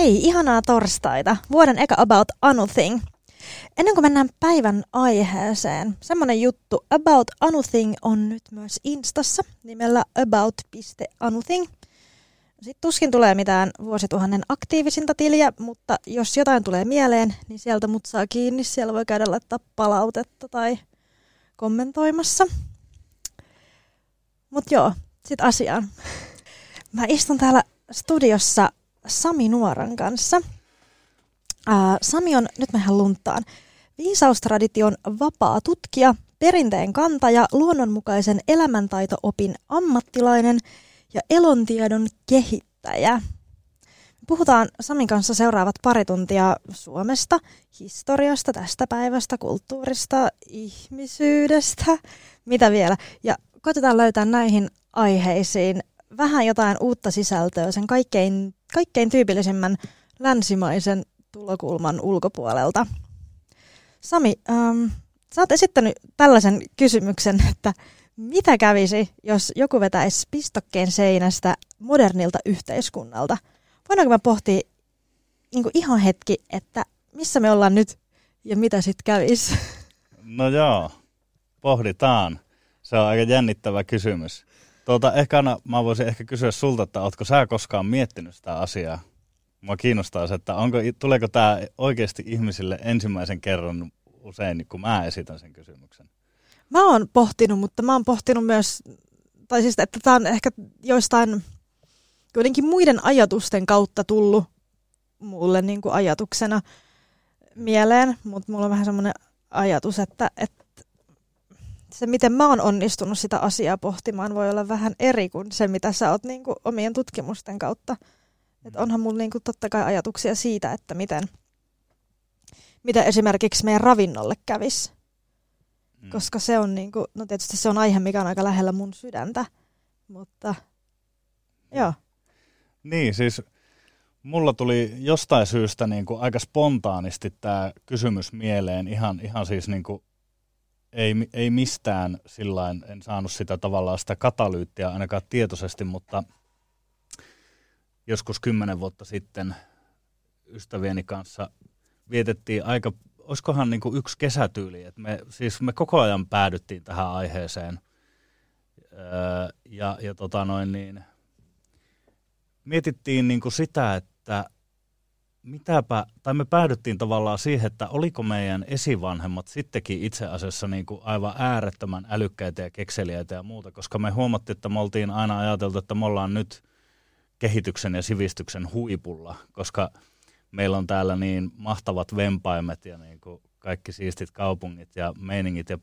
Hei, ihanaa torstaita. Vuoden eka About Anything. Ennen kuin mennään päivän aiheeseen, semmonen juttu About Anything on nyt myös Instassa nimellä about.anything. Sitten tuskin tulee mitään vuosituhannen aktiivisinta tiliä, mutta jos jotain tulee mieleen, niin sieltä mut saa kiinni. Siellä voi käydä laittaa palautetta tai kommentoimassa. Mut joo, sit asiaan. Mä istun täällä studiossa Sami Nuoran kanssa. Ää, Sami on, nyt mehän lunttaan, viisaustradition vapaa tutkija, perinteen kantaja, luonnonmukaisen elämäntaito-opin ammattilainen ja elontiedon kehittäjä. Puhutaan Samin kanssa seuraavat pari tuntia Suomesta, historiasta, tästä päivästä, kulttuurista, ihmisyydestä, mitä vielä. Ja koitetaan löytää näihin aiheisiin vähän jotain uutta sisältöä sen kaikkein, kaikkein tyypillisimmän länsimaisen tulokulman ulkopuolelta. Sami, ähm, sä oot esittänyt tällaisen kysymyksen, että mitä kävisi, jos joku vetäisi pistokkeen seinästä modernilta yhteiskunnalta? Voidaanko me pohtia niin ihan hetki, että missä me ollaan nyt ja mitä sitten kävisi? No joo, pohditaan. Se on aika jännittävä kysymys. Tuota, ehkä Anna, mä voisin ehkä kysyä sulta, että ootko sä koskaan miettinyt sitä asiaa? Mua kiinnostaa se, että onko, tuleeko tämä oikeasti ihmisille ensimmäisen kerran usein, kun mä esitän sen kysymyksen? Mä oon pohtinut, mutta mä oon pohtinut myös, tai siis, että tämä on ehkä joistain kuitenkin muiden ajatusten kautta tullut mulle niin kuin ajatuksena mieleen, mutta mulla on vähän semmoinen ajatus, että, että se, miten mä oon onnistunut sitä asiaa pohtimaan, voi olla vähän eri kuin se, mitä sä oot niin kuin omien tutkimusten kautta. Et onhan mulla niin kuin totta kai ajatuksia siitä, että miten, mitä esimerkiksi meidän ravinnolle kävisi. Mm. Koska se on, niin kuin, no tietysti se on aihe, mikä on aika lähellä mun sydäntä, mutta joo. Niin, siis mulla tuli jostain syystä niin kuin aika spontaanisti tämä kysymys mieleen, ihan, ihan siis niin kuin ei, ei mistään sillain, en saanut sitä tavallaan sitä katalyyttiä ainakaan tietoisesti, mutta joskus kymmenen vuotta sitten ystävieni kanssa vietettiin aika, olisikohan niin kuin yksi kesätyyli, että me, siis me koko ajan päädyttiin tähän aiheeseen. Öö, ja, ja tota noin niin, mietittiin niin kuin sitä, että mitäpä, tai me päädyttiin tavallaan siihen, että oliko meidän esivanhemmat sittenkin itse asiassa niin kuin aivan äärettömän älykkäitä ja kekseliäitä ja muuta, koska me huomattiin, että me oltiin aina ajateltu, että me ollaan nyt kehityksen ja sivistyksen huipulla, koska meillä on täällä niin mahtavat vempaimet ja niin kuin kaikki siistit kaupungit ja meiningit ja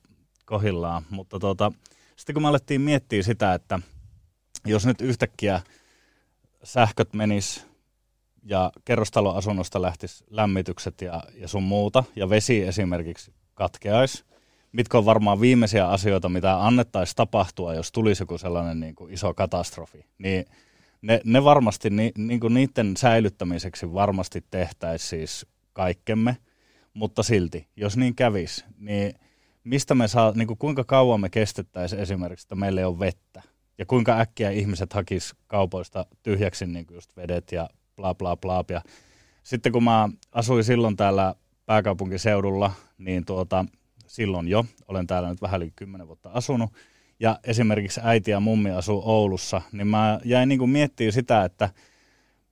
kohillaan, mutta tota, sitten kun me alettiin miettiä sitä, että jos nyt yhtäkkiä sähköt menis ja kerrostaloasunnosta lähtisi lämmitykset ja, ja sun muuta, ja vesi esimerkiksi katkeaisi, mitkä on varmaan viimeisiä asioita, mitä annettaisiin tapahtua, jos tulisi joku sellainen niin kuin iso katastrofi, niin ne, ne varmasti, ni, niin kuin niiden säilyttämiseksi varmasti tehtäisiin siis kaikkemme, mutta silti, jos niin kävisi, niin mistä me saa, niin kuin kuinka kauan me kestettäisiin esimerkiksi, että meillä ei ole vettä, ja kuinka äkkiä ihmiset hakis kaupoista tyhjäksi niin just vedet ja bla bla bla. Ja sitten kun mä asuin silloin täällä pääkaupunkiseudulla, niin tuota, silloin jo, olen täällä nyt vähän yli kymmenen vuotta asunut, ja esimerkiksi äiti ja mummi asuu Oulussa, niin mä jäin niin kuin miettimään sitä, että,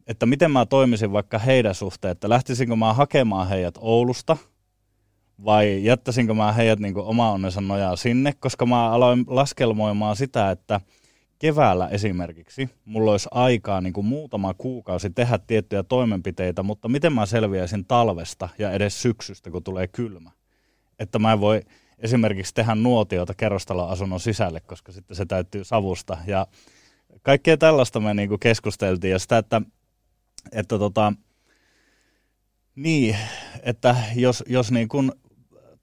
että miten mä toimisin vaikka heidän suhteen, että lähtisinkö mä hakemaan heidät Oulusta, vai jättäisinkö mä heidät niin kuin oma onnensa nojaa sinne, koska mä aloin laskelmoimaan sitä, että – keväällä esimerkiksi mulla olisi aikaa niin kuin muutama kuukausi tehdä tiettyjä toimenpiteitä, mutta miten mä selviäisin talvesta ja edes syksystä, kun tulee kylmä. Että mä en voi esimerkiksi tehdä nuotiota kerrostaloasunnon sisälle, koska sitten se täytyy savusta. Ja kaikkea tällaista me niin kuin keskusteltiin ja sitä, että, että tota, niin, että jos, jos niin kuin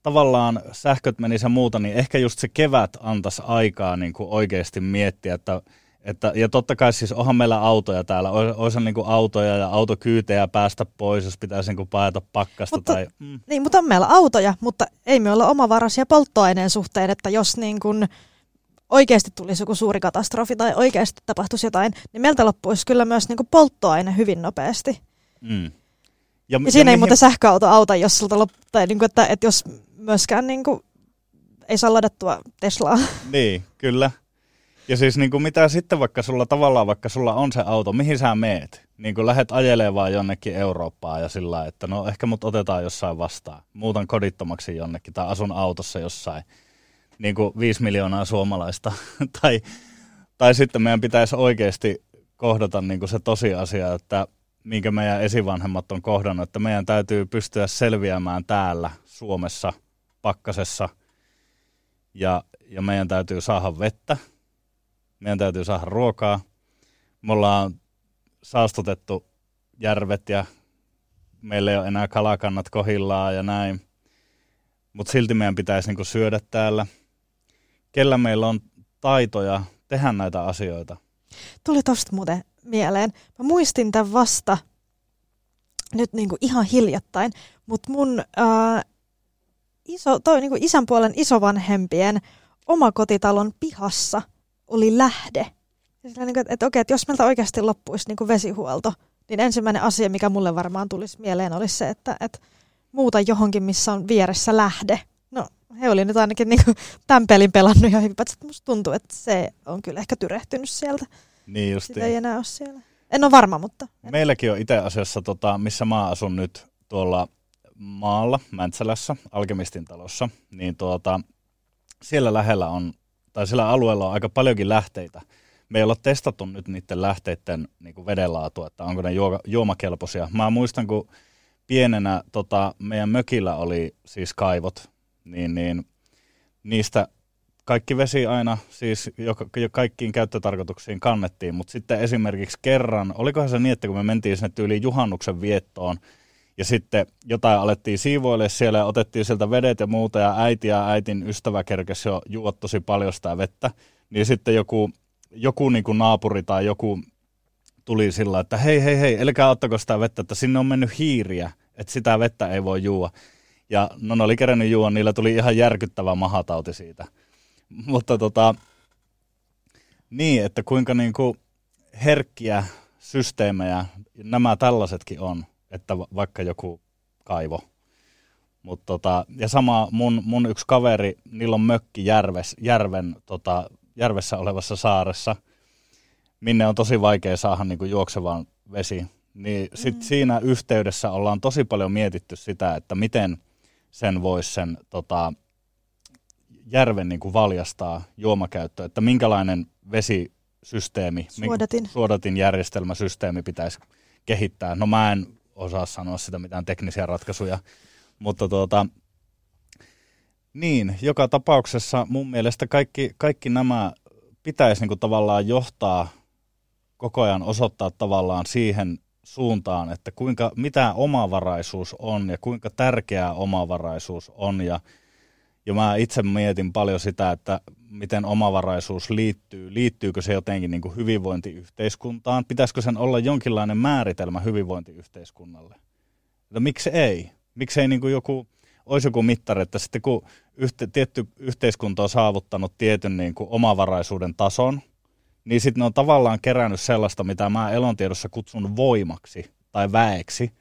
tavallaan sähköt meni ja muuta, niin ehkä just se kevät antaisi aikaa niin kuin oikeasti miettiä, että, Että, ja totta kai siis onhan meillä autoja täällä, olisi niin autoja ja autokyytejä päästä pois, jos pitäisi niin kuin paeta pakkasta. Mutta, tai, mm. Niin, mutta on meillä autoja, mutta ei me olla omavaraisia polttoaineen suhteen, että jos niin kuin oikeasti tulisi joku suuri katastrofi tai oikeasti tapahtuisi jotain, niin meiltä loppuisi kyllä myös niin polttoaine hyvin nopeasti. Mm. Ja, ja, ja siinä ei mihin... muuten sähköauto auta, jos sulta lop... tai niin kuin, että, että jos myöskään niin kuin, ei saa ladattua Teslaa. Niin, kyllä. Ja siis niin kuin mitä sitten vaikka sulla tavallaan, vaikka sulla on se auto, mihin sä meet? Niin kuin lähdet ajelemaan jonnekin Eurooppaan ja sillä että no ehkä mut otetaan jossain vastaan. Muutan kodittomaksi jonnekin tai asun autossa jossain. Niin kuin viisi miljoonaa suomalaista. tai, tai sitten meidän pitäisi oikeasti kohdata niin kuin se tosiasia, että minkä meidän esivanhemmat on kohdannut, että meidän täytyy pystyä selviämään täällä Suomessa pakkasessa ja, ja meidän täytyy saada vettä – meidän täytyy saada ruokaa. Me ollaan saastutettu järvet ja meillä ei ole enää kalakannat kohillaan ja näin. Mutta silti meidän pitäisi niinku syödä täällä. Kellä meillä on taitoja tehdä näitä asioita? Tuli tosta muuten mieleen. Mä muistin tämän vasta nyt niinku ihan hiljattain, mutta mun ää, iso, toi niinku isän puolen isovanhempien omakotitalon pihassa – oli lähde. Ja niin kuin, että, että okei, että jos meiltä oikeasti loppuisi niin kuin vesihuolto, niin ensimmäinen asia, mikä mulle varmaan tulisi mieleen, olisi se, että, että muuta johonkin, missä on vieressä lähde. No, he oli nyt ainakin niin kuin tämän pelin pelannut ja hyvin, että musta tuntuu, että se on kyllä ehkä tyrehtynyt sieltä. Niin justiin. Sitä ei enää ole siellä. En ole varma, mutta... En. Meilläkin on itse asiassa, tota, missä mä asun nyt tuolla maalla, Mäntsälässä, Alkemistin talossa, niin tuota, siellä lähellä on tai sillä alueella on aika paljonkin lähteitä. Me ei olla testattu nyt niiden lähteiden niin kuin vedenlaatu, että onko ne juo, juomakelpoisia. Mä muistan, kun pienenä tota, meidän mökillä oli siis kaivot, niin, niin niistä kaikki vesi aina, siis jo, jo kaikkiin käyttötarkoituksiin kannettiin, mutta sitten esimerkiksi kerran, olikohan se niin, että kun me mentiin sinne tyyliin juhannuksen viettoon, ja sitten jotain alettiin siivoille siellä ja otettiin sieltä vedet ja muuta ja äiti ja äitin ystävä kerkesi jo juot tosi paljon sitä vettä. Niin sitten joku, joku niin kuin naapuri tai joku tuli sillä, että hei hei hei, älkää ottako sitä vettä, että sinne on mennyt hiiriä, että sitä vettä ei voi juua. Ja no ne oli kerännyt juua, niillä tuli ihan järkyttävä mahatauti siitä. Mutta tota, niin, että kuinka niin kuin herkkiä systeemejä nämä tällaisetkin on että vaikka joku kaivo. Mut tota, ja sama mun, mun yksi kaveri, niillä on mökki järves, järven, tota, järvessä olevassa saaressa, minne on tosi vaikea saada niin juoksevan vesi. Niin sit mm. siinä yhteydessä ollaan tosi paljon mietitty sitä, että miten sen voisi sen tota, järven niin kuin valjastaa juomakäyttöön, että minkälainen vesisysteemi, suodatin. suodatin järjestelmäsysteemi pitäisi kehittää. No mä en osaa sanoa sitä mitään teknisiä ratkaisuja. Mutta tuota, niin, joka tapauksessa mun mielestä kaikki, kaikki nämä pitäisi niin kuin tavallaan johtaa koko ajan osoittaa tavallaan siihen suuntaan, että kuinka, mitä omavaraisuus on ja kuinka tärkeää omavaraisuus on. Ja, ja mä itse mietin paljon sitä, että miten omavaraisuus liittyy. Liittyykö se jotenkin niin kuin hyvinvointiyhteiskuntaan? Pitäisikö sen olla jonkinlainen määritelmä hyvinvointiyhteiskunnalle? Että miksi ei? Miksi ei niin kuin joku, olisi joku mittari, että sitten kun yhte, tietty yhteiskunta on saavuttanut tietyn niin kuin omavaraisuuden tason, niin sitten ne on tavallaan kerännyt sellaista, mitä mä elontiedossa kutsun voimaksi tai väeksi.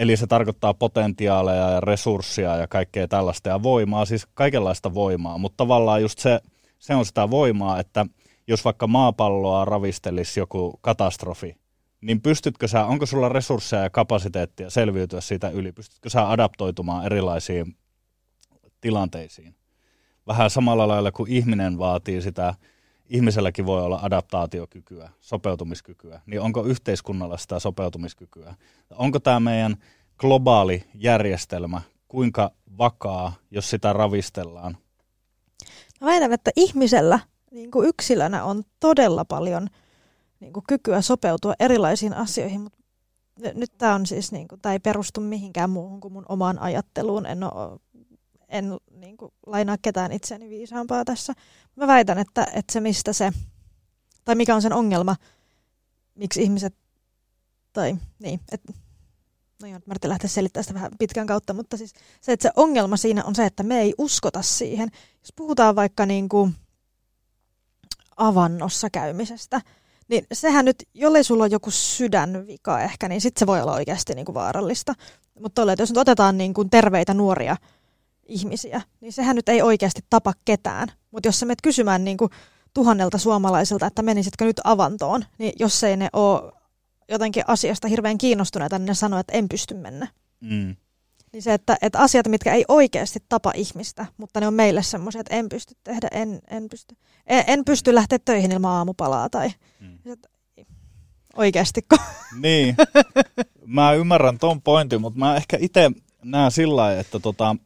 Eli se tarkoittaa potentiaaleja ja resursseja ja kaikkea tällaista ja voimaa, siis kaikenlaista voimaa, mutta tavallaan just se, se on sitä voimaa, että jos vaikka maapalloa ravistelisi joku katastrofi, niin pystytkö sä, onko sulla resursseja ja kapasiteettia selviytyä siitä yli, pystytkö sä adaptoitumaan erilaisiin tilanteisiin? Vähän samalla lailla kuin ihminen vaatii sitä, ihmiselläkin voi olla adaptaatiokykyä, sopeutumiskykyä, niin onko yhteiskunnalla sitä sopeutumiskykyä? Onko tämä meidän globaali järjestelmä, kuinka vakaa, jos sitä ravistellaan? Mä väitän, että ihmisellä niin kuin yksilönä on todella paljon niin kuin kykyä sopeutua erilaisiin asioihin, mutta nyt tämä on siis, niin kuin, tämä ei perustu mihinkään muuhun kuin mun omaan ajatteluun. En, ole, en niin kuin, lainaa ketään itseäni viisaampaa tässä. Mä väitän, että, että se mistä se tai mikä on sen ongelma, miksi ihmiset, tai niin, että no joo, mä lähteä selittämään sitä vähän pitkän kautta, mutta siis se, että se ongelma siinä on se, että me ei uskota siihen. Jos puhutaan vaikka niin kuin avannossa käymisestä, niin sehän nyt, jollei sulla on joku sydänvika ehkä, niin sitten se voi olla oikeasti niin kuin vaarallista. Mutta jos nyt otetaan niin kuin terveitä nuoria ihmisiä, niin sehän nyt ei oikeasti tapa ketään. Mutta jos sä menet kysymään niin kuin tuhannelta suomalaiselta, että menisitkö nyt avantoon, niin jos ei ne ole jotenkin asiasta hirveän kiinnostuneita, niin ne sanoo, että en pysty mennä. Mm. Niin se, että, että asiat, mitkä ei oikeasti tapa ihmistä, mutta ne on meille semmoisia, että en pysty tehdä, en, en, pysty, en, en pysty lähteä töihin ilman aamupalaa tai mm. että, oikeastiko. Niin, mä ymmärrän ton pointin, mutta mä ehkä itse näen sillä että tota,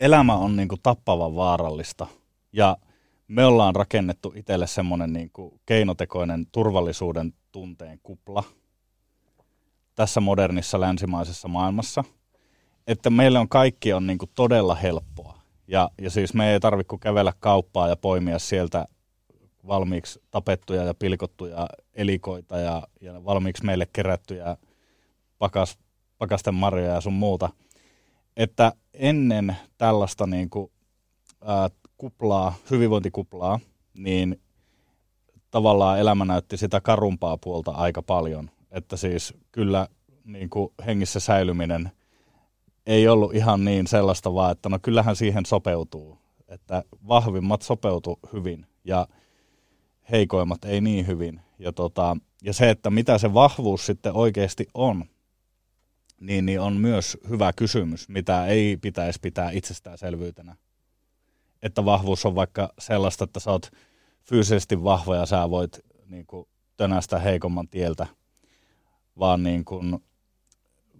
elämä on niinku tappavan vaarallista ja me ollaan rakennettu itselle semmoinen niinku keinotekoinen turvallisuuden tunteen kupla tässä modernissa länsimaisessa maailmassa, että meille on kaikki on niinku todella helppoa. Ja, ja siis me ei tarvitse kävellä kauppaa ja poimia sieltä valmiiksi tapettuja ja pilkottuja elikoita ja, ja valmiiksi meille kerättyjä pakas, pakasten marjoja ja sun muuta. Että ennen tällaista niin kuin, ää, kuplaa, hyvinvointikuplaa, niin tavallaan elämä näytti sitä karumpaa puolta aika paljon. Että siis kyllä niin kuin hengissä säilyminen ei ollut ihan niin sellaista vaan, että no kyllähän siihen sopeutuu. Että vahvimmat sopeutu hyvin ja heikoimmat ei niin hyvin. Ja, tota, ja se, että mitä se vahvuus sitten oikeasti on, niin, niin on myös hyvä kysymys, mitä ei pitäisi pitää itsestäänselvyytenä. Että vahvuus on vaikka sellaista, että sä oot fyysisesti vahva ja sä voit niin kuin, tönästä heikomman tieltä, vaan niin kuin,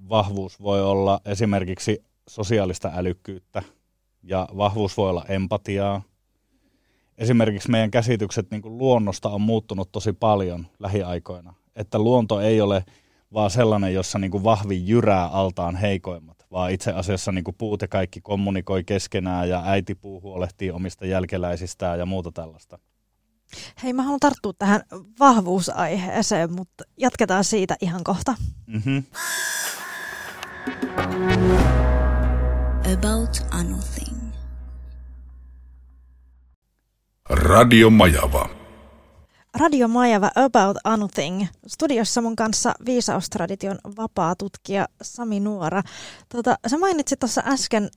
vahvuus voi olla esimerkiksi sosiaalista älykkyyttä ja vahvuus voi olla empatiaa. Esimerkiksi meidän käsitykset niin kuin luonnosta on muuttunut tosi paljon lähiaikoina. Että luonto ei ole vaan sellainen, jossa niin kuin vahvin jyrää altaan heikoimmat, vaan itse asiassa niin kuin puut ja kaikki kommunikoi keskenään ja äiti puu huolehtii omista jälkeläisistään ja muuta tällaista. Hei, mä haluan tarttua tähän vahvuusaiheeseen, mutta jatketaan siitä ihan kohta. Mm-hmm. About Anything. Radio Majava. Radio Majava About Anything. Studiossa mun kanssa viisaustradition vapaa tutkija Sami Nuora. Tota, sä mainitsit tuossa äsken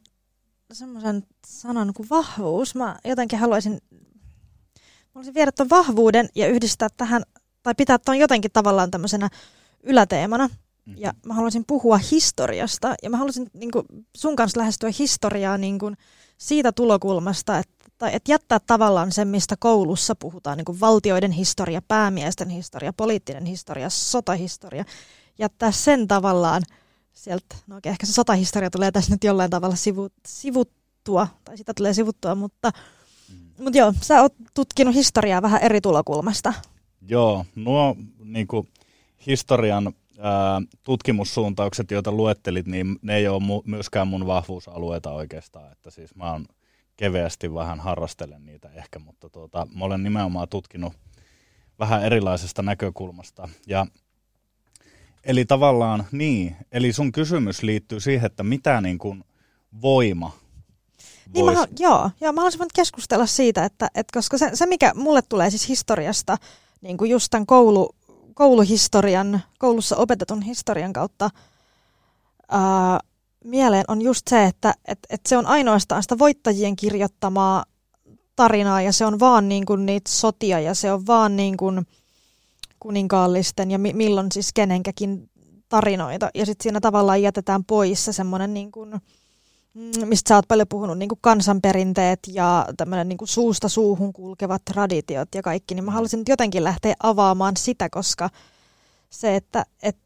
semmoisen sanan kuin vahvuus. Mä jotenkin haluaisin, mä haluaisin viedä tuon vahvuuden ja yhdistää tähän, tai pitää tuon jotenkin tavallaan tämmöisenä yläteemana. Ja mä haluaisin puhua historiasta ja mä haluaisin niin kuin, sun kanssa lähestyä historiaa niin kuin, siitä tulokulmasta, että, tai, että jättää tavallaan sen, mistä koulussa puhutaan, niin kuin valtioiden historia, päämiesten historia, poliittinen historia, sotahistoria. Jättää sen tavallaan sieltä, no okei, ehkä se sotahistoria tulee tässä nyt jollain tavalla sivu, sivuttua, tai sitä tulee sivuttua, mutta, mm. mutta joo, sä oot tutkinut historiaa vähän eri tulokulmasta. Joo, nuo niin kuin, historian ää, tutkimussuuntaukset, joita luettelit, niin ne ei ole mu- myöskään mun vahvuusalueita oikeastaan. Että siis mä oon keveästi vähän harrastelen niitä ehkä, mutta tuota, mä olen nimenomaan tutkinut vähän erilaisesta näkökulmasta. Ja, eli tavallaan niin, eli sun kysymys liittyy siihen, että mitä niin kuin voima niin mä, joo, joo, mä haluaisin keskustella siitä, että, että koska se, se, mikä mulle tulee siis historiasta, niin kuin just tämän koulu, kouluhistorian, koulussa opetetun historian kautta ää, mieleen on just se, että et, et se on ainoastaan sitä voittajien kirjoittamaa tarinaa ja se on vaan niin kuin niitä sotia ja se on vaan niin kuin kuninkaallisten ja mi- milloin siis kenenkäkin tarinoita. Ja sitten siinä tavallaan jätetään pois se semmoinen, niin kuin, mm, mistä sä oot paljon puhunut, niin kuin kansanperinteet ja tämmöinen niin suusta suuhun kulkevat traditiot ja kaikki. Niin mä haluaisin nyt jotenkin lähteä avaamaan sitä, koska se, että, että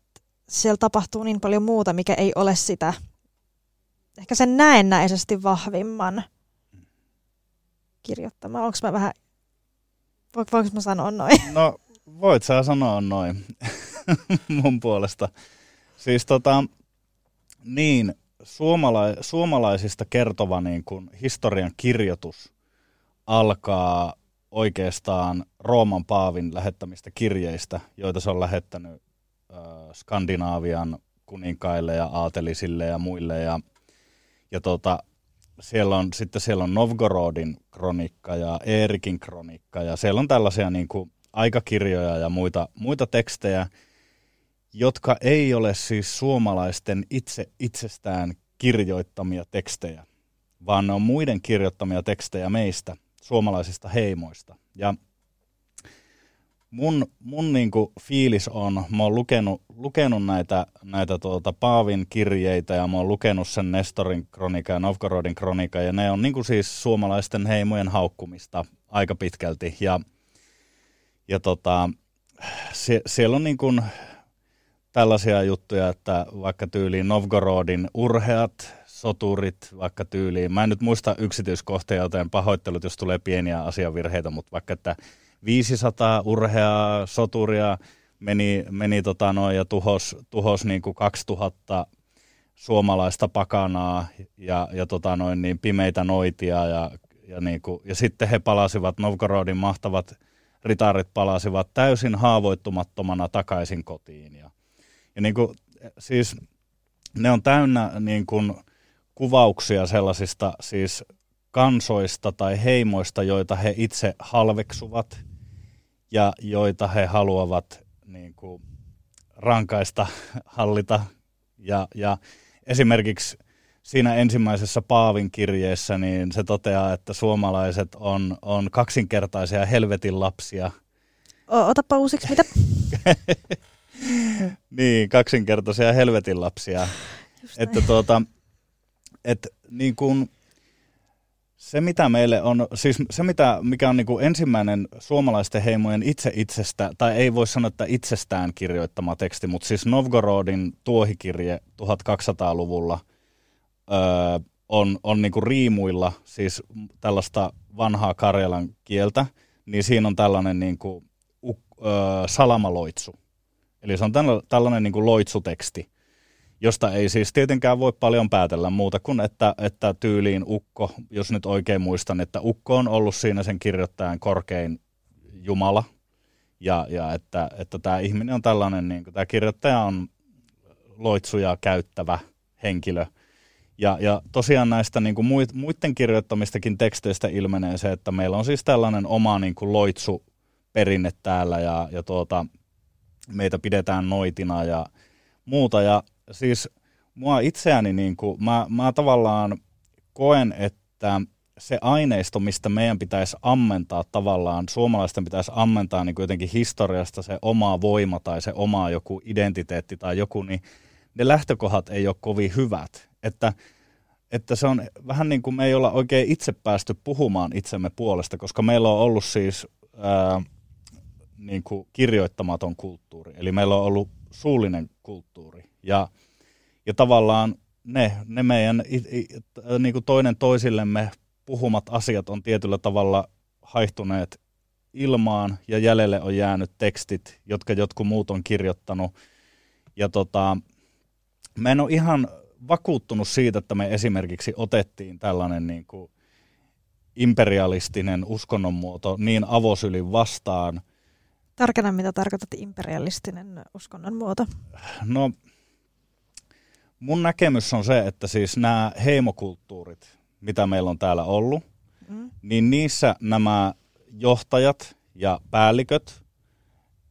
siellä tapahtuu niin paljon muuta, mikä ei ole sitä ehkä sen näennäisesti vahvimman kirjoittamaan. Onko mä vähän, voinko mä sanoa noin? No, voit sä sanoa noin mun puolesta. Siis tota, niin, suomala- suomalaisista kertova niin kun historian kirjoitus alkaa oikeastaan Rooman paavin lähettämistä kirjeistä, joita se on lähettänyt äh, Skandinaavian kuninkaille ja aatelisille ja muille. Ja, ja tota, siellä on, sitten siellä on Novgorodin kronikka ja Eerikin kronikka ja siellä on tällaisia niin kuin aikakirjoja ja muita, muita tekstejä, jotka ei ole siis suomalaisten itse itsestään kirjoittamia tekstejä, vaan ne on muiden kirjoittamia tekstejä meistä, suomalaisista heimoista. Ja mun, mun niinku fiilis on, mä oon lukenut, lukenut näitä, näitä tuota Paavin kirjeitä ja mä oon lukenut sen Nestorin kronika ja Novgorodin kronika ja ne on niinku siis suomalaisten heimojen haukkumista aika pitkälti ja, ja tota, sie, siellä on niinku tällaisia juttuja, että vaikka tyyliin Novgorodin urheat, soturit, vaikka tyyliin, mä en nyt muista yksityiskohtia, joten pahoittelut, jos tulee pieniä asiavirheitä, mutta vaikka että 500 urheaa soturia meni, meni tota noin ja tuhos, tuhos niin kuin 2000 suomalaista pakanaa ja, ja tota noin niin pimeitä noitia ja, ja, niin kuin, ja sitten he palasivat, Novgorodin mahtavat ritarit palasivat täysin haavoittumattomana takaisin kotiin. Ja, ja niin kuin, siis ne on täynnä niin kuin kuvauksia sellaisista siis kansoista tai heimoista, joita he itse halveksuvat ja joita he haluavat niin kuin, rankaista, hallita. Ja, ja esimerkiksi siinä ensimmäisessä Paavin kirjeessä, niin se toteaa, että suomalaiset on, on kaksinkertaisia helvetin lapsia. O- otapa uusiksi, mitä? niin, kaksinkertaisia helvetin lapsia. että tuota, et, niin kuin, se, mitä meille on, siis se, mitä, mikä on niin kuin ensimmäinen suomalaisten heimojen itse itsestä, tai ei voi sanoa, että itsestään kirjoittama teksti, mutta siis Novgorodin tuohikirje 1200-luvulla öö, on, on niin kuin riimuilla, siis tällaista vanhaa karjalan kieltä, niin siinä on tällainen niin kuin, öö, salamaloitsu. Eli se on tällainen niin kuin loitsuteksti josta ei siis tietenkään voi paljon päätellä muuta kuin, että, että tyyliin Ukko, jos nyt oikein muistan, että Ukko on ollut siinä sen kirjoittajan korkein Jumala, ja, ja että, että tämä ihminen on tällainen, niin kuin, tämä kirjoittaja on loitsuja käyttävä henkilö. Ja, ja tosiaan näistä niin kuin muiden kirjoittamistakin teksteistä ilmenee se, että meillä on siis tällainen oma niin kuin loitsuperinne täällä ja, ja tuota, meitä pidetään noitina ja muuta. Ja siis mua itseäni, niin kuin, mä, mä tavallaan koen, että se aineisto, mistä meidän pitäisi ammentaa tavallaan, suomalaisten pitäisi ammentaa niin jotenkin historiasta se oma voima tai se oma joku identiteetti tai joku, niin ne lähtökohdat ei ole kovin hyvät. Että, että se on vähän niin kuin me ei olla oikein itse päästy puhumaan itsemme puolesta, koska meillä on ollut siis ää, niin kuin kirjoittamaton kulttuuri. Eli meillä on ollut suullinen kulttuuri. Ja, ja tavallaan ne, ne meidän niin kuin toinen toisillemme puhumat asiat on tietyllä tavalla haihtuneet ilmaan ja jäljelle on jäänyt tekstit, jotka jotkut muut on kirjoittanut. Ja tota, mä en ole ihan vakuuttunut siitä, että me esimerkiksi otettiin tällainen niin kuin imperialistinen uskonnonmuoto niin avosylin vastaan. Tarkenna, mitä tarkoitat imperialistinen uskonnonmuoto? No mun näkemys on se, että siis nämä heimokulttuurit, mitä meillä on täällä ollut, mm. niin niissä nämä johtajat ja päälliköt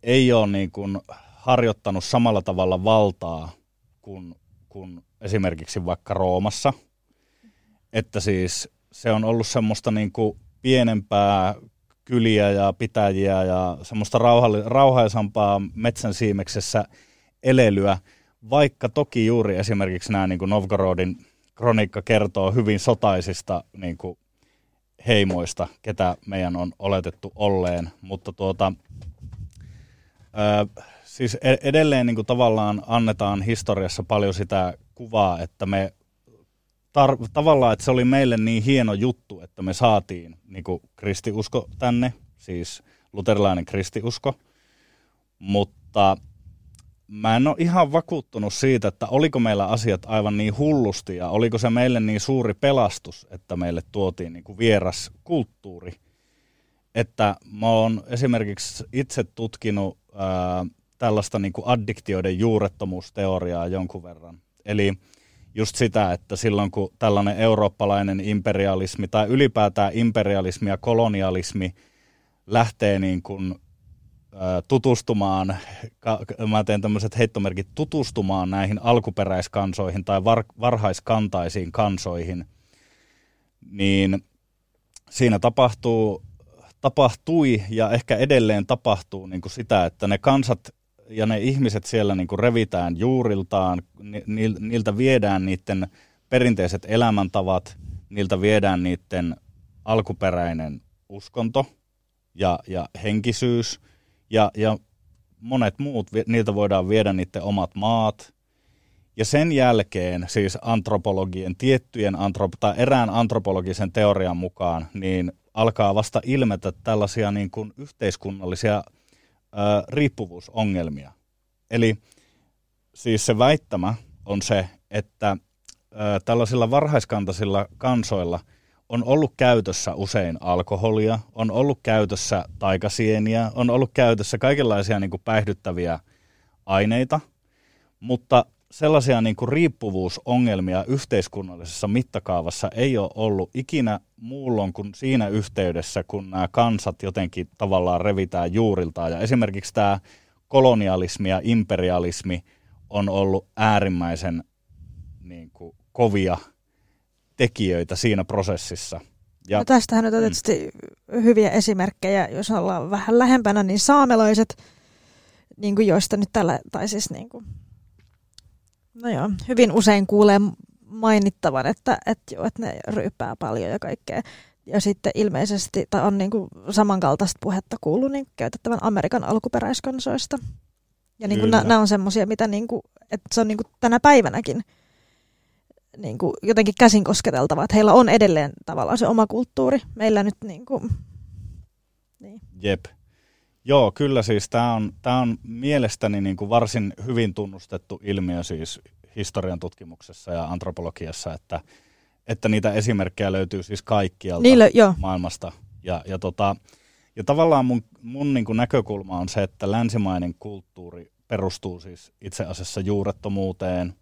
ei ole niin kuin harjoittanut samalla tavalla valtaa kuin, kuin esimerkiksi vaikka Roomassa. Että siis se on ollut semmoista niin kuin pienempää kyliä ja pitäjiä ja semmoista rauhaisampaa metsän siimeksessä elelyä – vaikka toki juuri esimerkiksi nämä niin kuin Novgorodin kronikka kertoo hyvin sotaisista niin kuin heimoista, ketä meidän on oletettu olleen, mutta tuota, ö, siis e-, edelleen niin kuin tavallaan annetaan historiassa paljon sitä kuvaa, että me tar- tavallaan, että se oli meille niin hieno juttu, että me saatiin niin kuin kristiusko tänne, siis luterilainen kristiusko, mutta mä en ole ihan vakuuttunut siitä, että oliko meillä asiat aivan niin hullusti ja oliko se meille niin suuri pelastus, että meille tuotiin niin kuin vieras kulttuuri. että mä oon esimerkiksi itse tutkinut ää, tällaista niin kuin addiktioiden juurettomuusteoriaa jonkun verran. Eli just sitä, että silloin kun tällainen eurooppalainen imperialismi tai ylipäätään imperialismi ja kolonialismi lähtee niin kuin, tutustumaan, mä teen tämmöiset heittomerkit, tutustumaan näihin alkuperäiskansoihin tai var, varhaiskantaisiin kansoihin, niin siinä tapahtuu tapahtui ja ehkä edelleen tapahtuu niin kuin sitä, että ne kansat ja ne ihmiset siellä niin kuin revitään juuriltaan, ni, niiltä viedään niiden perinteiset elämäntavat, niiltä viedään niiden alkuperäinen uskonto ja, ja henkisyys ja, ja monet muut, niiltä voidaan viedä niiden omat maat. Ja sen jälkeen siis antropologien, tiettyjen antrop- tai erään antropologisen teorian mukaan, niin alkaa vasta ilmetä tällaisia niin kuin yhteiskunnallisia ö, riippuvuusongelmia. Eli siis se väittämä on se, että ö, tällaisilla varhaiskantaisilla kansoilla on ollut käytössä usein alkoholia, on ollut käytössä taikasieniä, on ollut käytössä kaikenlaisia niin kuin päihdyttäviä aineita, mutta sellaisia niin kuin riippuvuusongelmia yhteiskunnallisessa mittakaavassa ei ole ollut ikinä muulloin kuin siinä yhteydessä, kun nämä kansat jotenkin tavallaan revitään juuriltaan. Ja esimerkiksi tämä kolonialismi ja imperialismi on ollut äärimmäisen niin kuin, kovia tekijöitä siinä prosessissa. Ja, no tästähän nyt on mm. tietysti mm. hyviä esimerkkejä, jos ollaan vähän lähempänä, niin saamelaiset, niin kuin joista nyt tällä, tai siis niin kuin No joo, hyvin usein kuulee mainittavan, että, että, joo, että ne ryyppää paljon ja kaikkea. Ja sitten ilmeisesti, tai on niin kuin samankaltaista puhetta kuullut niin käytettävän Amerikan alkuperäiskansoista. Ja niin kuin nämä on semmoisia, mitä niin kuin, että se on niin kuin tänä päivänäkin niin kuin jotenkin käsin kosketeltava, että heillä on edelleen tavallaan se oma kulttuuri. Meillä nyt niin kuin, niin. Jep. Joo, kyllä siis tämä on, tää on mielestäni niin kuin varsin hyvin tunnustettu ilmiö siis historian tutkimuksessa ja antropologiassa, että, että niitä esimerkkejä löytyy siis kaikkialta Niille, joo. maailmasta. Ja, ja, tota, ja tavallaan mun, mun niin kuin näkökulma on se, että länsimainen kulttuuri perustuu siis itse asiassa juurettomuuteen,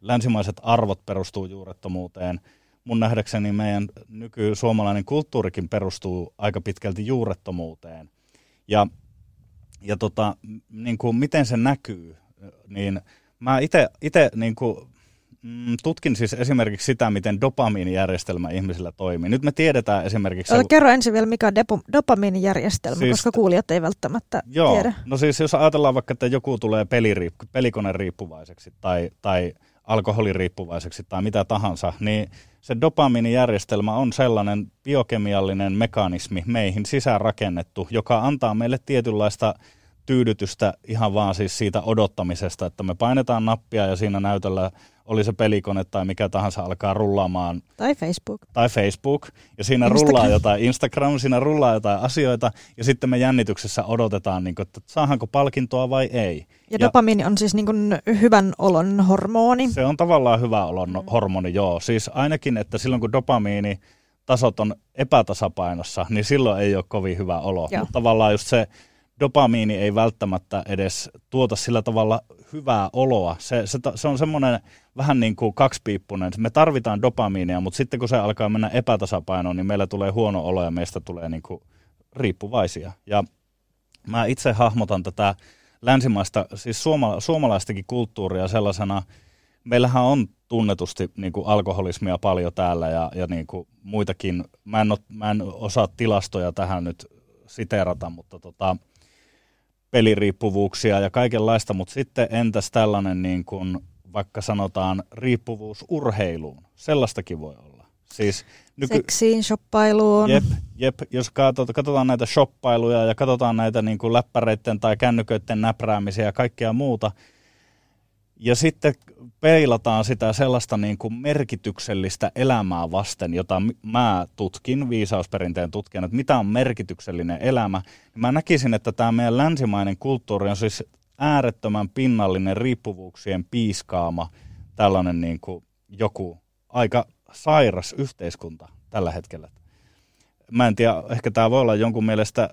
länsimaiset arvot perustuu juurettomuuteen. Mun nähdäkseni meidän nyky suomalainen kulttuurikin perustuu aika pitkälti juurettomuuteen. Ja ja tota, niin kuin miten se näkyy, niin mä itse niin kuin, mm, tutkin siis esimerkiksi sitä, miten dopamiinijärjestelmä ihmisillä toimii. Nyt me tiedetään esimerkiksi... Ota, kerro ensin vielä, mikä on depo, dopamiinijärjestelmä, siis, koska kuulijat ei välttämättä joo, tiedä. No siis jos ajatellaan vaikka, että joku tulee peliriippu, pelikone riippuvaiseksi tai, tai alkoholiriippuvaiseksi tai mitä tahansa, niin se dopamiinijärjestelmä on sellainen biokemiallinen mekanismi meihin sisäänrakennettu, joka antaa meille tietynlaista tyydytystä ihan vaan siis siitä odottamisesta, että me painetaan nappia ja siinä näytöllä oli se pelikone tai mikä tahansa alkaa rullaamaan. Tai Facebook. Tai Facebook. Ja siinä Instagram. rullaa jotain Instagram, siinä rullaa jotain asioita ja sitten me jännityksessä odotetaan, niin kuin, että saahanko palkintoa vai ei. Ja, ja dopamiini on siis niin kuin hyvän olon hormoni. Se on tavallaan hyvä olon mm. hormoni, joo. Siis ainakin, että silloin kun dopamiini tasot on epätasapainossa, niin silloin ei ole kovin hyvä olo. Mutta tavallaan just se dopamiini ei välttämättä edes tuota sillä tavalla hyvää oloa. Se, se, se on semmoinen vähän niin kuin kaksipiippunen. Me tarvitaan dopamiinia, mutta sitten kun se alkaa mennä epätasapainoon, niin meillä tulee huono olo ja meistä tulee niin kuin riippuvaisia. Ja mä itse hahmotan tätä länsimaista, siis suoma, suomalaistakin kulttuuria sellaisena, meillähän on tunnetusti niin kuin alkoholismia paljon täällä ja, ja niin kuin muitakin. Mä en, ole, mä en osaa tilastoja tähän nyt siteerata, mutta tota, peliriippuvuuksia ja kaikenlaista, mutta sitten entäs tällainen niin kuin vaikka sanotaan riippuvuus urheiluun, sellaistakin voi olla. Siis nyky... Seksiin, shoppailuun. Jep, jep, jos katsotaan, katsotaan näitä shoppailuja ja katsotaan näitä niin kuin läppäreiden tai kännyköiden näpräämisiä ja kaikkea muuta, ja sitten peilataan sitä sellaista niin kuin merkityksellistä elämää vasten, jota mä tutkin, viisausperinteen tutkijana, että mitä on merkityksellinen elämä. Mä näkisin, että tämä meidän länsimainen kulttuuri on siis äärettömän pinnallinen riippuvuuksien piiskaama tällainen niin kuin joku aika sairas yhteiskunta tällä hetkellä. mä en tiedä, ehkä tämä voi olla jonkun mielestä,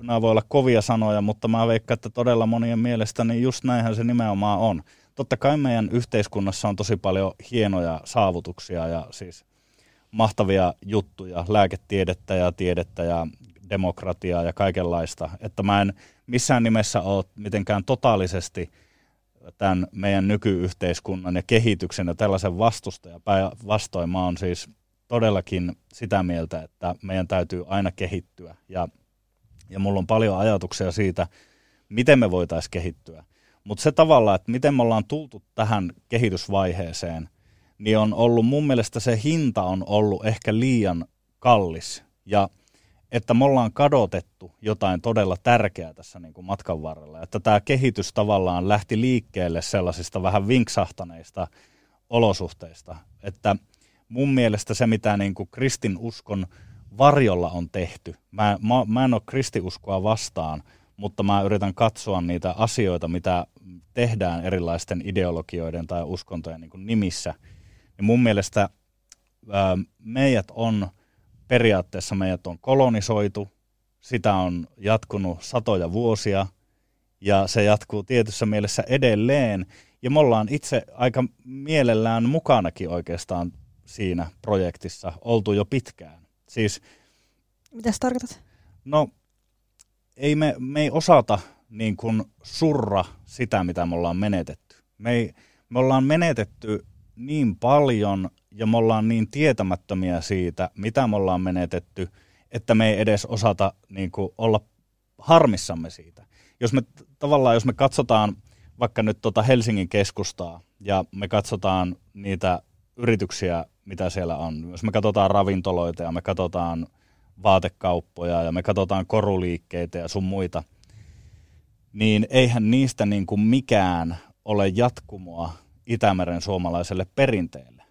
nämä voi olla kovia sanoja, mutta mä veikkaan, että todella monien mielestä niin just näinhän se nimenomaan on. Totta kai meidän yhteiskunnassa on tosi paljon hienoja saavutuksia ja siis mahtavia juttuja, lääketiedettä ja tiedettä ja demokratiaa ja kaikenlaista. Että mä en missään nimessä ole mitenkään totaalisesti tämän meidän nykyyhteiskunnan ja kehityksen ja tällaisen vastustaja. Päinvastoin mä oon siis todellakin sitä mieltä, että meidän täytyy aina kehittyä. Ja, ja mulla on paljon ajatuksia siitä, miten me voitaisiin kehittyä. Mutta se tavalla, että miten me ollaan tultu tähän kehitysvaiheeseen, niin on ollut mun mielestä se hinta on ollut ehkä liian kallis. Ja että me ollaan kadotettu jotain todella tärkeää tässä niin kuin matkan varrella. Että tämä kehitys tavallaan lähti liikkeelle sellaisista vähän vinksahtaneista olosuhteista. Että mun mielestä se, mitä niin kuin kristinuskon varjolla on tehty, mä, mä, mä en ole kristiuskoa vastaan, mutta mä yritän katsoa niitä asioita, mitä tehdään erilaisten ideologioiden tai uskontojen niin kuin nimissä. Ja mun mielestä ää, meidät on – periaatteessa meidät on kolonisoitu, sitä on jatkunut satoja vuosia ja se jatkuu tietyssä mielessä edelleen. Ja me ollaan itse aika mielellään mukanakin oikeastaan siinä projektissa oltu jo pitkään. Siis, Mitä tarkoitat? No, ei me, me ei osata niin kuin surra sitä, mitä me ollaan menetetty. Me, ei, me ollaan menetetty niin paljon ja me ollaan niin tietämättömiä siitä, mitä me ollaan menetetty, että me ei edes osata niin kuin, olla harmissamme siitä. Jos me tavallaan, jos me katsotaan vaikka nyt tuota Helsingin keskustaa ja me katsotaan niitä yrityksiä, mitä siellä on, jos me katsotaan ravintoloita ja me katsotaan vaatekauppoja ja me katsotaan koruliikkeitä ja sun muita, niin eihän niistä niin kuin mikään ole jatkumoa Itämeren suomalaiselle perinteelle.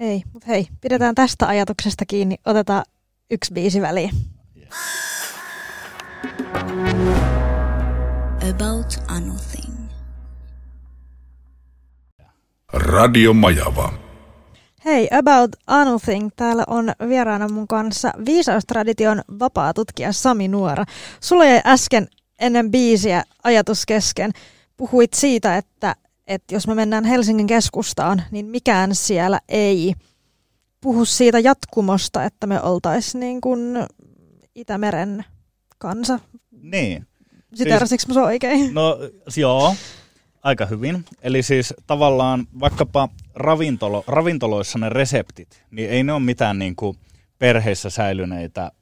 Ei, mutta hei, pidetään tästä ajatuksesta kiinni. Otetaan yksi biisi väliin. Yes. About Anything. Radio Majava. Hei, About Anything. Täällä on vieraana mun kanssa viisaustradition vapaa tutkija Sami Nuora. Sulla jäi äsken ennen biisiä ajatus kesken. Puhuit siitä, että että jos me mennään Helsingin keskustaan, niin mikään siellä ei puhu siitä jatkumosta, että me oltaisiin niin kuin Itämeren kansa. Niin. Siterasinko siis, mä oikein? No joo, aika hyvin. Eli siis tavallaan vaikkapa ravintolo, ravintoloissa ne reseptit, niin ei ne ole mitään niin kuin perheissä säilyneitä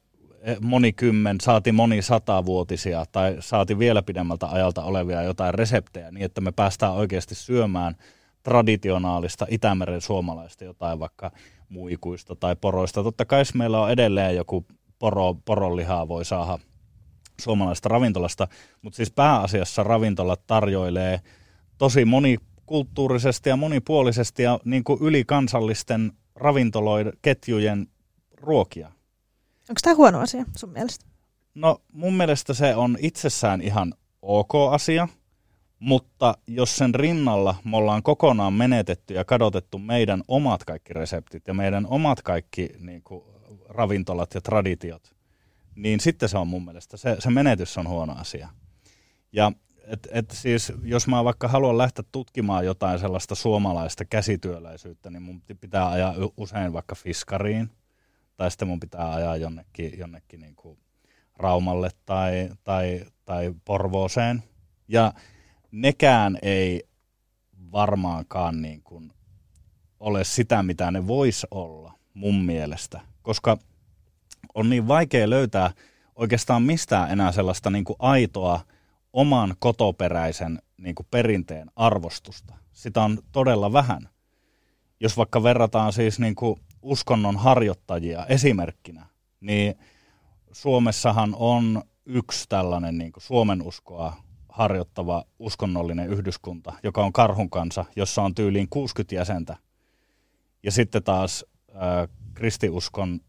Eh, monikymmen, saati moni satavuotisia tai saati vielä pidemmältä ajalta olevia jotain reseptejä niin, että me päästään oikeasti syömään traditionaalista Itämeren suomalaista jotain vaikka muikuista tai poroista. Totta kai meillä on edelleen joku poro, poronlihaa voi saada suomalaista ravintolasta, mutta siis pääasiassa ravintolat tarjoilee tosi monikulttuurisesti ja monipuolisesti ja niin kuin ylikansallisten ravintoloiden ketjujen ruokia. Onko tämä huono asia sun mielestä? No mun mielestä se on itsessään ihan ok asia, mutta jos sen rinnalla me ollaan kokonaan menetetty ja kadotettu meidän omat kaikki reseptit ja meidän omat kaikki niin kuin, ravintolat ja traditiot, niin sitten se on mun mielestä, se, se menetys on huono asia. Ja et, et siis, jos mä vaikka haluan lähteä tutkimaan jotain sellaista suomalaista käsityöläisyyttä, niin mun pitää ajaa usein vaikka fiskariin tai sitten mun pitää ajaa jonnekin, jonnekin niin kuin Raumalle tai, tai, tai Porvooseen. Ja nekään ei varmaankaan niin kuin ole sitä, mitä ne vois olla mun mielestä, koska on niin vaikea löytää oikeastaan mistään enää sellaista niin kuin aitoa oman kotoperäisen niin kuin perinteen arvostusta. Sitä on todella vähän. Jos vaikka verrataan siis niin kuin uskonnon harjoittajia esimerkkinä, niin Suomessahan on yksi tällainen niin kuin Suomen uskoa harjoittava uskonnollinen yhdyskunta, joka on Karhun kanssa, jossa on tyyliin 60 jäsentä. Ja sitten taas äh, kristiuskon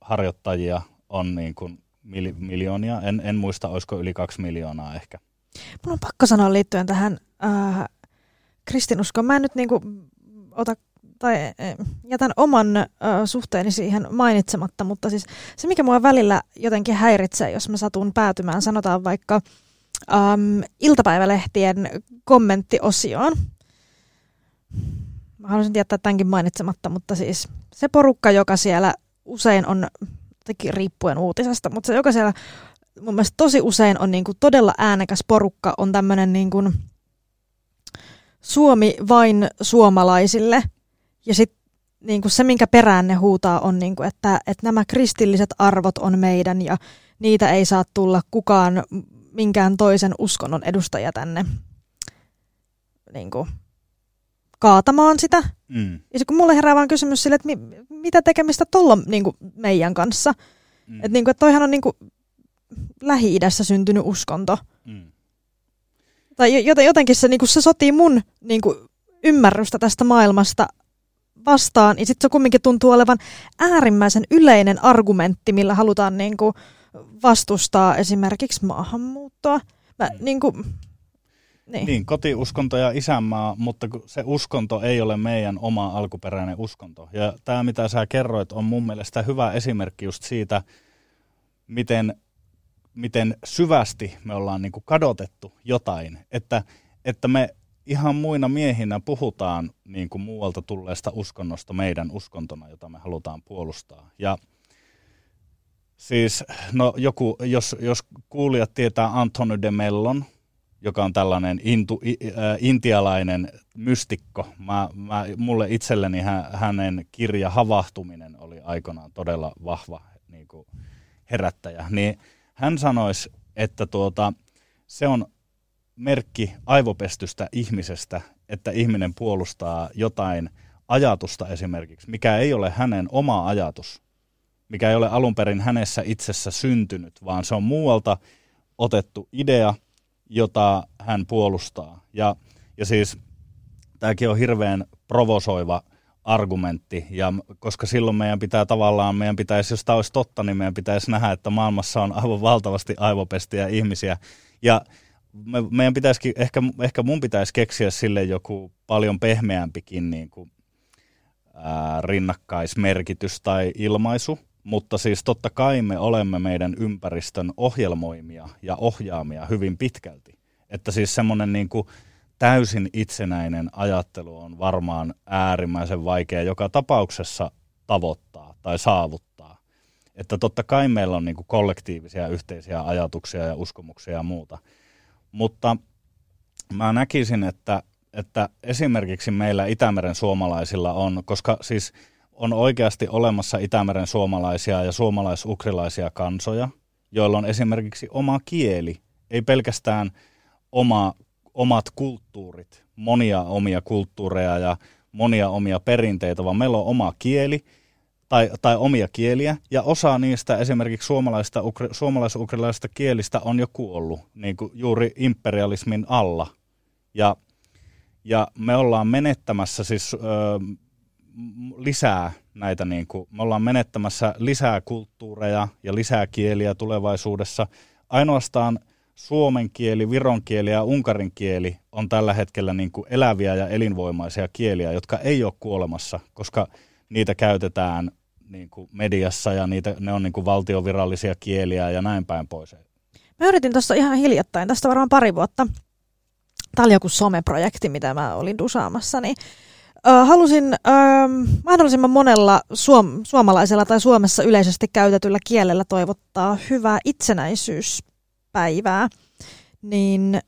harjoittajia on niin kuin mil, miljoonia. En, en muista, olisiko yli kaksi miljoonaa ehkä. Mun on pakko sanoa liittyen tähän äh, kristinuskoon. Mä en nyt niin kuin ota tai eh, jätän oman ö, suhteeni siihen mainitsematta, mutta siis se, mikä mua välillä jotenkin häiritsee, jos mä satun päätymään, sanotaan vaikka äm, iltapäivälehtien kommenttiosioon. Mä haluaisin jättää tämänkin mainitsematta, mutta siis se porukka, joka siellä usein on, tekin riippuen uutisesta, mutta se, joka siellä mun mielestä tosi usein on niin kuin todella äänekäs porukka, on tämmöinen niin kuin Suomi vain suomalaisille. Ja sitten niin kuin se, minkä perään ne huutaa, on, niin kuin, että, että nämä kristilliset arvot on meidän ja niitä ei saa tulla kukaan minkään toisen uskonnon edustaja tänne niin kuin, kaatamaan sitä. Mm. Ja kun mulle herää vaan kysymys sille, että mi, mitä tekemistä tuolla niin meidän kanssa. Mm. Että niin kuin, että toihan on niin kuin Lähi-idässä syntynyt uskonto. Mm. Tai joten, jotenkin se, niin kuin, se sotii mun niin kuin, ymmärrystä tästä maailmasta vastaan. Ja sitten se kumminkin tuntuu olevan äärimmäisen yleinen argumentti, millä halutaan niin kuin, vastustaa esimerkiksi maahanmuuttoa. Mä, Mm. niin kuin, niin. Niin, kotiuskonto ja isänmaa, mutta se uskonto ei ole meidän oma alkuperäinen uskonto. Ja tämä, mitä sä kerroit, on mun mielestä hyvä esimerkki just siitä, miten, miten syvästi me ollaan niin kuin kadotettu jotain. Että, että me ihan muina miehinä puhutaan niin kuin muualta tulleesta uskonnosta meidän uskontona, jota me halutaan puolustaa. Ja siis, no joku, jos, jos kuulijat tietää Antonio de Mellon, joka on tällainen intu, intialainen mystikko. Mä, mä, mulle itselleni hä, hänen kirja Havahtuminen oli aikanaan todella vahva niin kuin herättäjä. Niin hän sanoisi, että tuota, se on merkki aivopestystä ihmisestä, että ihminen puolustaa jotain ajatusta esimerkiksi, mikä ei ole hänen oma ajatus, mikä ei ole alun perin hänessä itsessä syntynyt, vaan se on muualta otettu idea, jota hän puolustaa. Ja, ja siis tämäkin on hirveän provosoiva argumentti, ja koska silloin meidän pitää tavallaan, meidän pitäisi, jos tämä olisi totta, niin meidän pitäisi nähdä, että maailmassa on aivan valtavasti aivopestiä ihmisiä, ja me, meidän pitäisikin, ehkä, ehkä mun pitäisi keksiä sille joku paljon pehmeämpikin niin kuin, ää, rinnakkaismerkitys tai ilmaisu, mutta siis totta kai me olemme meidän ympäristön ohjelmoimia ja ohjaamia hyvin pitkälti. Että siis semmoinen niin täysin itsenäinen ajattelu on varmaan äärimmäisen vaikea joka tapauksessa tavoittaa tai saavuttaa. Että totta kai meillä on niin kuin kollektiivisia yhteisiä ajatuksia ja uskomuksia ja muuta. Mutta mä näkisin, että, että esimerkiksi meillä Itämeren suomalaisilla on, koska siis on oikeasti olemassa Itämeren suomalaisia ja suomalaisukrilaisia kansoja, joilla on esimerkiksi oma kieli, ei pelkästään oma, omat kulttuurit, monia omia kulttuureja ja monia omia perinteitä, vaan meillä on oma kieli tai, tai omia kieliä, ja osa niistä esimerkiksi suomalaisista, ukri, suomalaisukrilaisista kielistä on jo kuollut, niin kuin juuri imperialismin alla. Ja, ja me ollaan menettämässä siis... lisää näitä, niin kuin, me ollaan menettämässä lisää kulttuureja ja lisää kieliä tulevaisuudessa. Ainoastaan suomen kieli, viron kieli ja unkarin kieli on tällä hetkellä niin kuin eläviä ja elinvoimaisia kieliä, jotka ei ole kuolemassa, koska niitä käytetään niin kuin mediassa ja niitä, ne on niin kuin valtiovirallisia kieliä ja näin päin pois. Mä yritin tuossa ihan hiljattain, tästä varmaan pari vuotta. Tämä oli joku someprojekti, mitä mä olin dusaamassa, niin halusin uh, mahdollisimman monella suom- suomalaisella tai Suomessa yleisesti käytetyllä kielellä toivottaa hyvää itsenäisyyspäivää, niin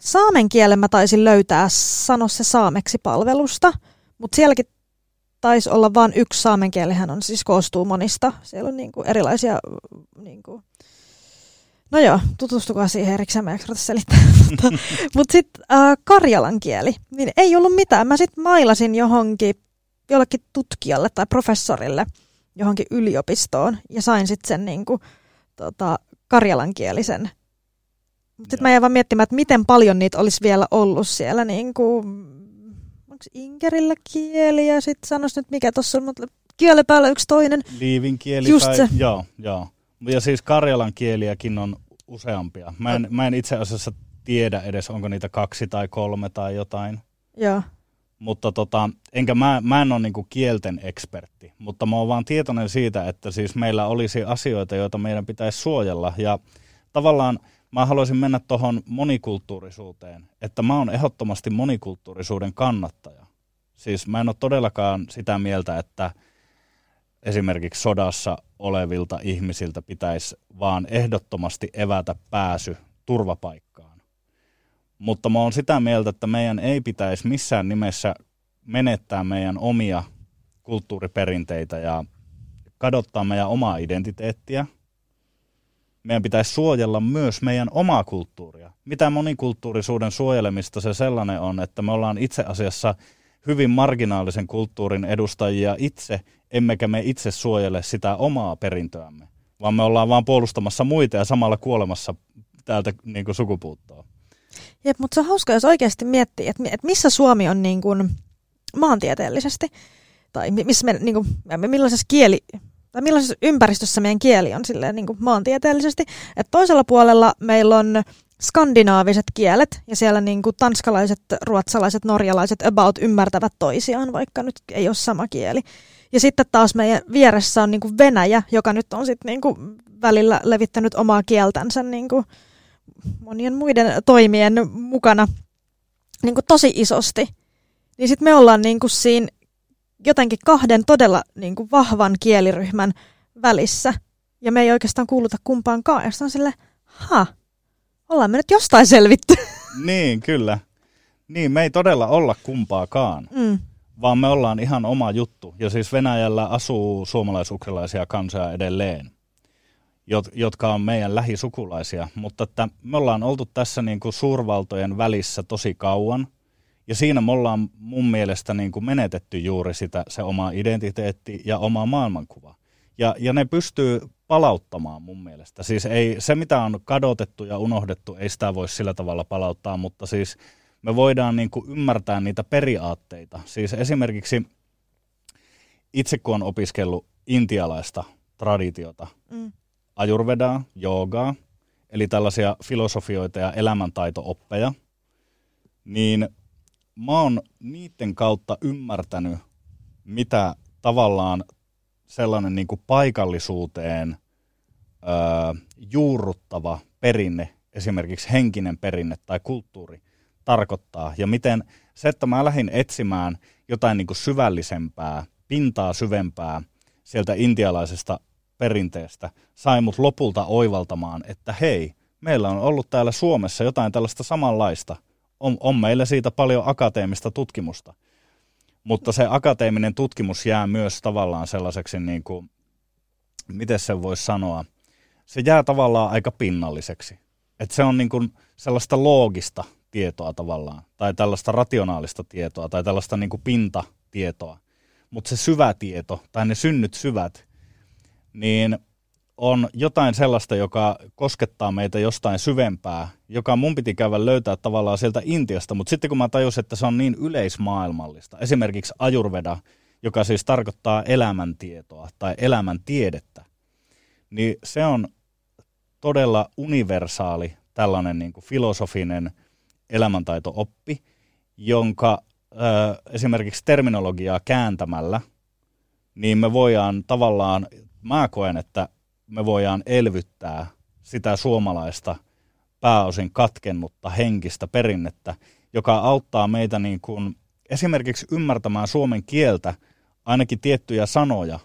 saamen kielen mä taisin löytää sano se saameksi palvelusta, mutta sielläkin taisi olla vain yksi saamen kieli, hän on siis koostuu monista. Siellä on niinku erilaisia, niinku, no joo, tutustukaa siihen erikseen, mä jaksa selittää. mutta mut sitten äh, karjalan kieli, niin ei ollut mitään. Mä sitten mailasin johonkin, jollekin tutkijalle tai professorille johonkin yliopistoon ja sain sitten sen niinku, tota, karjalankielisen. Sitten mä jäin vaan miettimään, että miten paljon niitä olisi vielä ollut siellä niinku, onko Inkerillä kieli ja sitten sanois nyt mikä tuossa on, mutta kielen päällä yksi toinen. Liivin kieli Just tai, se. joo, joo. Ja siis karjalan kieliäkin on useampia. Mä en, mä en itse asiassa tiedä edes, onko niitä kaksi tai kolme tai jotain. Joo. mutta tota, enkä mä, mä en ole niinku kielten ekspertti, mutta mä oon vaan tietoinen siitä, että siis meillä olisi asioita, joita meidän pitäisi suojella ja tavallaan mä haluaisin mennä tuohon monikulttuurisuuteen, että mä oon ehdottomasti monikulttuurisuuden kannattaja. Siis mä en ole todellakaan sitä mieltä, että esimerkiksi sodassa olevilta ihmisiltä pitäisi vaan ehdottomasti evätä pääsy turvapaikkaan. Mutta mä oon sitä mieltä, että meidän ei pitäisi missään nimessä menettää meidän omia kulttuuriperinteitä ja kadottaa meidän omaa identiteettiä. Meidän pitäisi suojella myös meidän omaa kulttuuria. Mitä monikulttuurisuuden suojelemista se sellainen on, että me ollaan itse asiassa hyvin marginaalisen kulttuurin edustajia itse, emmekä me itse suojele sitä omaa perintöämme, vaan me ollaan vaan puolustamassa muita ja samalla kuolemassa täältä niin kuin sukupuuttoa. Jep, mutta se on hauska, jos oikeasti miettii, että, että missä Suomi on niin kuin maantieteellisesti, tai missä me, niin kuin, millaisessa kieli, tai millaisessa ympäristössä meidän kieli on silleen, niin kuin maantieteellisesti. että toisella puolella meillä on skandinaaviset kielet, ja siellä niin kuin tanskalaiset, ruotsalaiset, norjalaiset about ymmärtävät toisiaan, vaikka nyt ei ole sama kieli. Ja sitten taas meidän vieressä on niin kuin Venäjä, joka nyt on sitten niin kuin välillä levittänyt omaa kieltänsä niin kuin monien muiden toimien mukana niin kuin tosi isosti. Niin sitten me ollaan niin kuin siinä jotenkin kahden todella niin kuin vahvan kieliryhmän välissä. Ja me ei oikeastaan kuuluta kumpaankaan. Ja on sille, ha, ollaan me nyt jostain selvitty. Niin, kyllä. Niin, me ei todella olla kumpaakaan. Mm vaan me ollaan ihan oma juttu. Ja siis Venäjällä asuu suomalaisukralaisia kansaa edelleen, jotka on meidän lähisukulaisia. Mutta että me ollaan oltu tässä niin kuin suurvaltojen välissä tosi kauan. Ja siinä me ollaan mun mielestä niin kuin menetetty juuri sitä, se oma identiteetti ja oma maailmankuva. Ja, ja ne pystyy palauttamaan mun mielestä. Siis ei, se, mitä on kadotettu ja unohdettu, ei sitä voi sillä tavalla palauttaa, mutta siis – me voidaan niin kuin ymmärtää niitä periaatteita. Siis esimerkiksi itse kun on opiskellut intialaista traditiota, mm. ajurvedaa, joogaa, eli tällaisia filosofioita ja elämäntaito-oppeja, niin mä oon niiden kautta ymmärtänyt, mitä tavallaan sellainen niin kuin paikallisuuteen öö, juurruttava perinne, esimerkiksi henkinen perinne tai kulttuuri, tarkoittaa ja miten se, että mä lähdin etsimään jotain niin kuin syvällisempää, pintaa syvempää sieltä intialaisesta perinteestä, sai mut lopulta oivaltamaan, että hei, meillä on ollut täällä Suomessa jotain tällaista samanlaista. On, on meillä siitä paljon akateemista tutkimusta. Mutta se akateeminen tutkimus jää myös tavallaan sellaiseksi, niin kuin, miten se voisi sanoa, se jää tavallaan aika pinnalliseksi. Että se on niin kuin sellaista loogista tietoa tavallaan, tai tällaista rationaalista tietoa, tai tällaista niin kuin pintatietoa. Mutta se syvä tieto, tai ne synnyt syvät, niin on jotain sellaista, joka koskettaa meitä jostain syvempää, joka mun piti käydä löytää tavallaan sieltä Intiasta, mutta sitten kun mä tajusin, että se on niin yleismaailmallista, esimerkiksi ajurveda, joka siis tarkoittaa elämäntietoa tai elämäntiedettä, niin se on todella universaali tällainen niin kuin filosofinen elämäntaito-oppi, jonka ö, esimerkiksi terminologiaa kääntämällä, niin me voidaan tavallaan, mä koen, että me voidaan elvyttää sitä suomalaista pääosin katkennutta henkistä perinnettä, joka auttaa meitä niin kuin esimerkiksi ymmärtämään suomen kieltä, ainakin tiettyjä sanoja,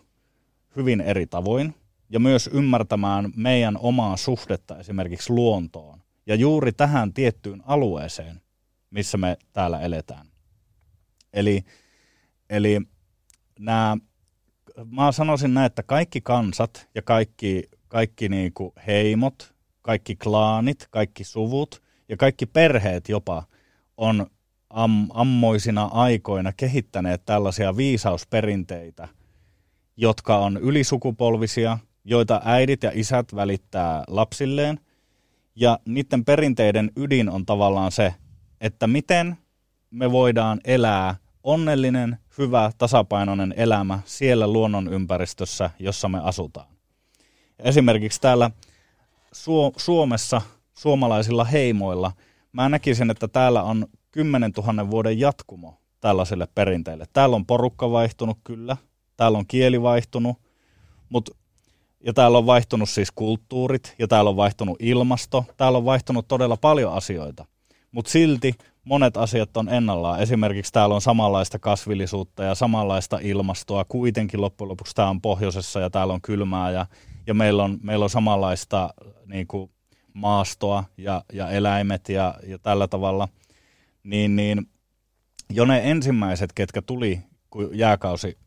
hyvin eri tavoin, ja myös ymmärtämään meidän omaa suhdetta esimerkiksi luontoon ja juuri tähän tiettyyn alueeseen, missä me täällä eletään. Eli, eli nämä, mä sanoisin näin, että kaikki kansat ja kaikki, kaikki niinku heimot, kaikki klaanit, kaikki suvut ja kaikki perheet jopa on am, ammoisina aikoina kehittäneet tällaisia viisausperinteitä, jotka on ylisukupolvisia, joita äidit ja isät välittää lapsilleen ja niiden perinteiden ydin on tavallaan se, että miten me voidaan elää onnellinen, hyvä, tasapainoinen elämä siellä luonnonympäristössä, jossa me asutaan. Esimerkiksi täällä Suomessa suomalaisilla heimoilla, mä näkisin, että täällä on 10 000 vuoden jatkumo tällaiselle perinteelle. Täällä on porukka vaihtunut kyllä, täällä on kieli vaihtunut, mut, ja täällä on vaihtunut siis kulttuurit, ja täällä on vaihtunut ilmasto, täällä on vaihtunut todella paljon asioita. Mutta silti monet asiat on ennallaan. Esimerkiksi täällä on samanlaista kasvillisuutta ja samanlaista ilmastoa. Kuitenkin loppujen lopuksi tämä on pohjoisessa ja täällä on kylmää ja, ja meillä, on, meillä on samanlaista niin kuin maastoa ja, ja eläimet ja, ja tällä tavalla. Niin, niin jo ne ensimmäiset, ketkä tuli, kun jääkausi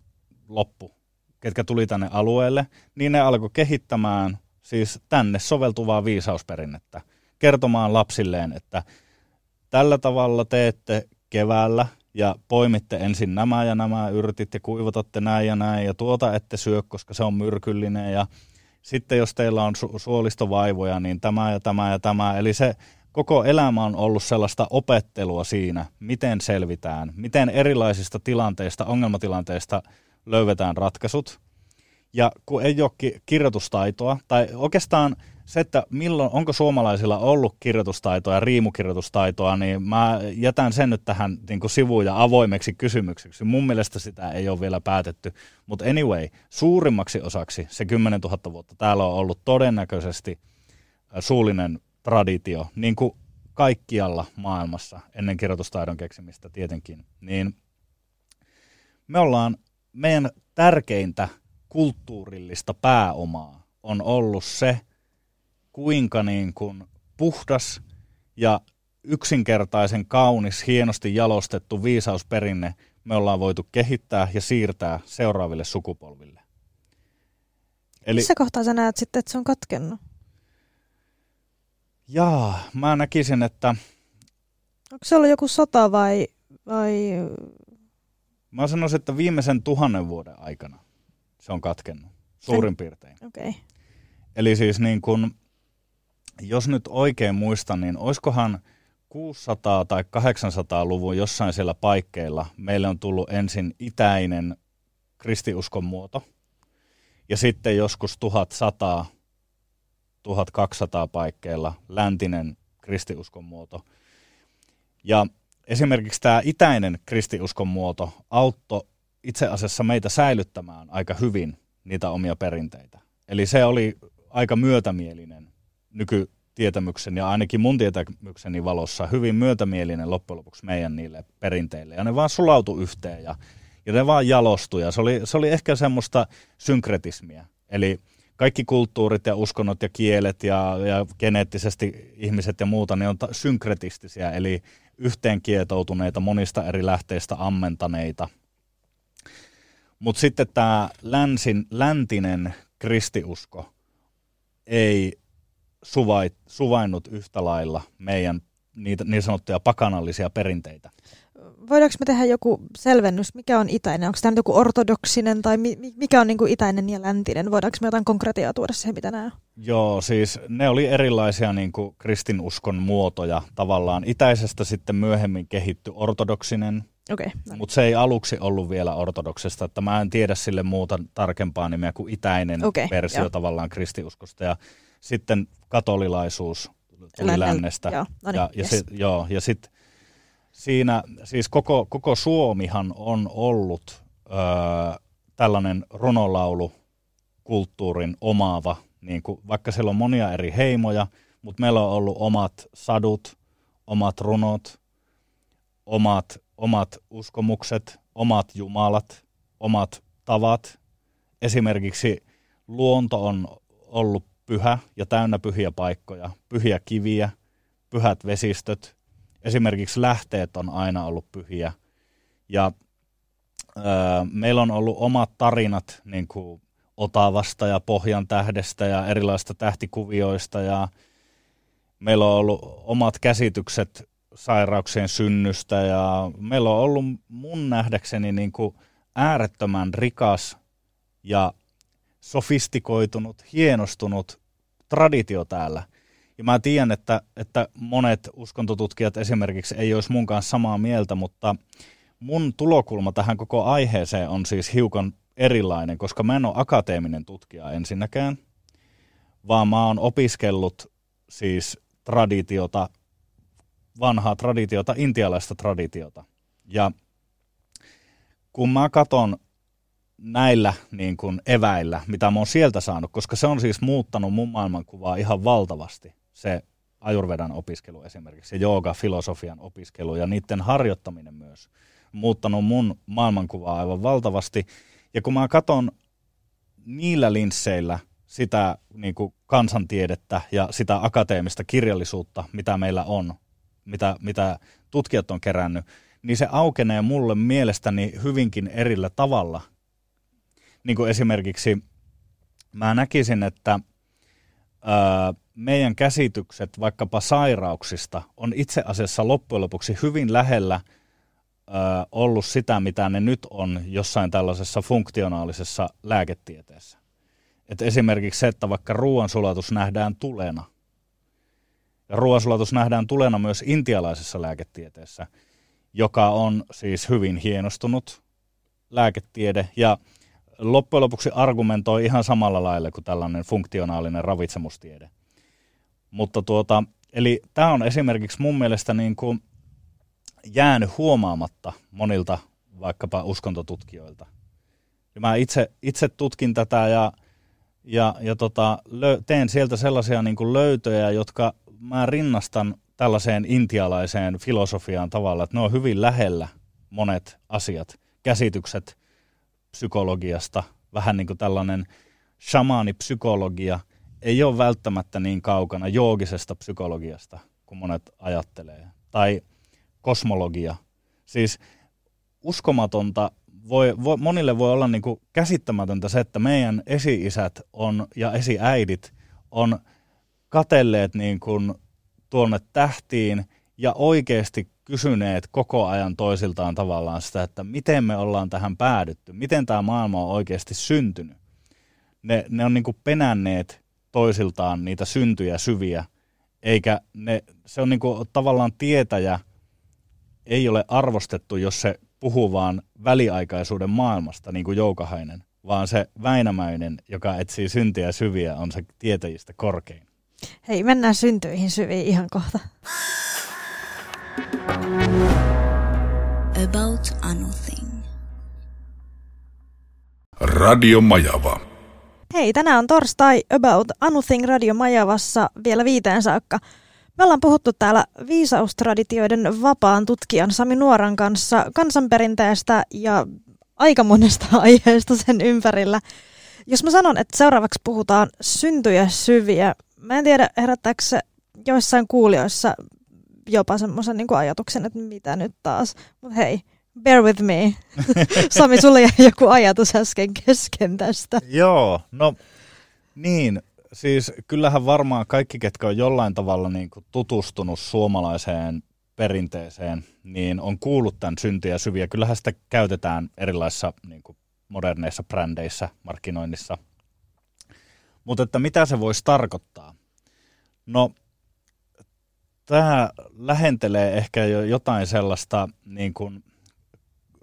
loppu, ketkä tuli tänne alueelle, niin ne alkoi kehittämään siis tänne soveltuvaa viisausperinnettä, kertomaan lapsilleen, että – tällä tavalla teette keväällä ja poimitte ensin nämä ja nämä yrtit ja kuivatatte näin ja näin ja tuota ette syö, koska se on myrkyllinen ja sitten jos teillä on su- suolistovaivoja, niin tämä ja tämä ja tämä. Eli se koko elämä on ollut sellaista opettelua siinä, miten selvitään, miten erilaisista tilanteista, ongelmatilanteista löydetään ratkaisut. Ja kun ei ole kirjoitustaitoa, tai oikeastaan se, että milloin, onko suomalaisilla ollut kirjoitustaitoa ja riimukirjoitustaitoa, niin mä jätän sen nyt tähän niin kuin ja avoimeksi kysymykseksi. Mun mielestä sitä ei ole vielä päätetty. Mutta anyway, suurimmaksi osaksi se 10 000 vuotta täällä on ollut todennäköisesti suullinen traditio, niin kuin kaikkialla maailmassa ennen kirjoitustaidon keksimistä tietenkin. Niin me ollaan meidän tärkeintä kulttuurillista pääomaa on ollut se, kuinka niin kuin puhdas ja yksinkertaisen kaunis, hienosti jalostettu viisausperinne me ollaan voitu kehittää ja siirtää seuraaville sukupolville. Eli, Missä kohtaa sä näet sitten, että se on katkennut? Jaa, mä näkisin, että... Onko se ollut joku sota vai... vai... Mä sanoisin, että viimeisen tuhannen vuoden aikana se on katkennut, suurin piirtein. Okei. Okay. Eli siis niin kuin jos nyt oikein muistan, niin oiskohan 600- tai 800-luvun jossain siellä paikkeilla meille on tullut ensin itäinen kristiuskon muoto, ja sitten joskus 1100 1200 paikkeilla läntinen kristiuskon muoto. Ja esimerkiksi tämä itäinen kristiuskon muoto auttoi itse asiassa meitä säilyttämään aika hyvin niitä omia perinteitä. Eli se oli aika myötämielinen nykytietämyksen ja ainakin mun tietämykseni valossa hyvin myötämielinen loppujen lopuksi meidän niille perinteille. Ja ne vaan sulautu yhteen ja, ja ne vaan jalostui. Ja se oli, se oli ehkä semmoista synkretismia. Eli kaikki kulttuurit ja uskonnot ja kielet ja, ja geneettisesti ihmiset ja muuta, ne on synkretistisiä, eli yhteen kietoutuneita, monista eri lähteistä ammentaneita. Mutta sitten tämä länsin, läntinen kristiusko ei suvait, suvainnut yhtä lailla meidän niitä niin sanottuja pakanallisia perinteitä. Voidaanko me tehdä joku selvennys, mikä on itäinen? Onko tämä joku ortodoksinen tai mikä on niin kuin itäinen ja läntinen? Voidaanko me jotain konkretiaa tuoda siihen, mitä nämä on? Joo, siis ne oli erilaisia niin kuin kristinuskon muotoja tavallaan. Itäisestä sitten myöhemmin kehitty ortodoksinen, okay, no. mutta se ei aluksi ollut vielä ortodoksesta, että mä en tiedä sille muuta tarkempaa nimeä kuin itäinen okay, versio jo. tavallaan kristiuskosta. Ja sitten katolilaisuus tuli Lännen, lännestä. Joo, no niin, ja, ja, yes. joo, ja sitten siinä, siis koko, koko Suomihan on ollut ö, tällainen runolaulu kulttuurin omaava, niin kuin, vaikka siellä on monia eri heimoja, mutta meillä on ollut omat sadut, omat runot, omat, omat uskomukset, omat jumalat, omat tavat. Esimerkiksi luonto on ollut pyhä ja täynnä pyhiä paikkoja, pyhiä kiviä, pyhät vesistöt. Esimerkiksi lähteet on aina ollut pyhiä. Ja ö, meillä on ollut omat tarinat niin kuin Otavasta ja Pohjan tähdestä ja erilaisista tähtikuvioista ja meillä on ollut omat käsitykset sairauksien synnystä ja meillä on ollut mun nähdäkseni niin kuin äärettömän rikas ja sofistikoitunut, hienostunut traditio täällä. Ja mä tiedän, että, että monet uskontotutkijat esimerkiksi ei olisi mun kanssa samaa mieltä, mutta mun tulokulma tähän koko aiheeseen on siis hiukan erilainen, koska mä en ole akateeminen tutkija ensinnäkään, vaan mä oon opiskellut siis traditiota, vanhaa traditiota, intialaista traditiota. Ja kun mä katson näillä niin kuin eväillä, mitä mä oon sieltä saanut, koska se on siis muuttanut mun maailmankuvaa ihan valtavasti, se ajurvedan opiskelu esimerkiksi, ja jooga, filosofian opiskelu ja niiden harjoittaminen myös, muuttanut mun maailmankuvaa aivan valtavasti. Ja kun mä katson niillä linsseillä sitä niin kuin kansantiedettä ja sitä akateemista kirjallisuutta, mitä meillä on, mitä, mitä tutkijat on kerännyt, niin se aukenee mulle mielestäni hyvinkin erillä tavalla. Niin kuin esimerkiksi mä näkisin, että meidän käsitykset vaikkapa sairauksista on itse asiassa loppujen lopuksi hyvin lähellä ollut sitä, mitä ne nyt on jossain tällaisessa funktionaalisessa lääketieteessä. Et esimerkiksi se, että vaikka ruoansulatus nähdään tulena, ja ruoansulatus nähdään tulena myös intialaisessa lääketieteessä, joka on siis hyvin hienostunut lääketiede, ja loppujen lopuksi argumentoi ihan samalla lailla kuin tällainen funktionaalinen ravitsemustiede. Mutta tuota, eli tämä on esimerkiksi mun mielestä niin kuin jäänyt huomaamatta monilta vaikkapa uskontotutkijoilta. Ja mä itse, itse tutkin tätä ja, ja, ja tota, lö, teen sieltä sellaisia niin kuin löytöjä, jotka mä rinnastan tällaiseen intialaiseen filosofiaan tavalla, että ne on hyvin lähellä monet asiat, käsitykset psykologiasta, vähän niin kuin tällainen shamaanipsykologia ei ole välttämättä niin kaukana joogisesta psykologiasta kuin monet ajattelee. Tai kosmologia. Siis uskomatonta, voi, voi, monille voi olla niin kuin käsittämätöntä se, että meidän esi-isät on, ja esiäidit on katelleet niin kuin tuonne tähtiin ja oikeasti kysyneet koko ajan toisiltaan tavallaan sitä, että miten me ollaan tähän päädytty, miten tämä maailma on oikeasti syntynyt. Ne, ne on niin kuin penänneet toisiltaan niitä syntyjä syviä, eikä ne, se on niin kuin tavallaan tietäjä, ei ole arvostettu, jos se puhuu vaan väliaikaisuuden maailmasta, niin kuin Joukahainen, vaan se Väinämäinen, joka etsii syntiä syviä, on se tietäjistä korkein. Hei, mennään syntyihin syviin ihan kohta. About Anything. Radio Majava. Hei, tänään on torstai About Anything Radio Majavassa vielä viiteen saakka. Me ollaan puhuttu täällä viisaustraditioiden vapaan tutkijan Sami Nuoran kanssa kansanperinteestä ja aika monesta aiheesta sen ympärillä. Jos mä sanon, että seuraavaksi puhutaan syntyjä syviä, mä en tiedä herättääkö se joissain kuulijoissa jopa semmoisen niin ajatuksen, että mitä nyt taas. Mutta hei, bear with me. Sami, sulle jäi joku ajatus äsken kesken tästä. Joo, no niin, siis kyllähän varmaan kaikki, ketkä on jollain tavalla niin kuin tutustunut suomalaiseen perinteeseen, niin on kuullut tämän syntiä syviä. Kyllähän sitä käytetään erilaisissa niin kuin moderneissa brändeissä, markkinoinnissa. Mutta että mitä se voisi tarkoittaa? No, tämä lähentelee ehkä jo jotain sellaista niin kuin,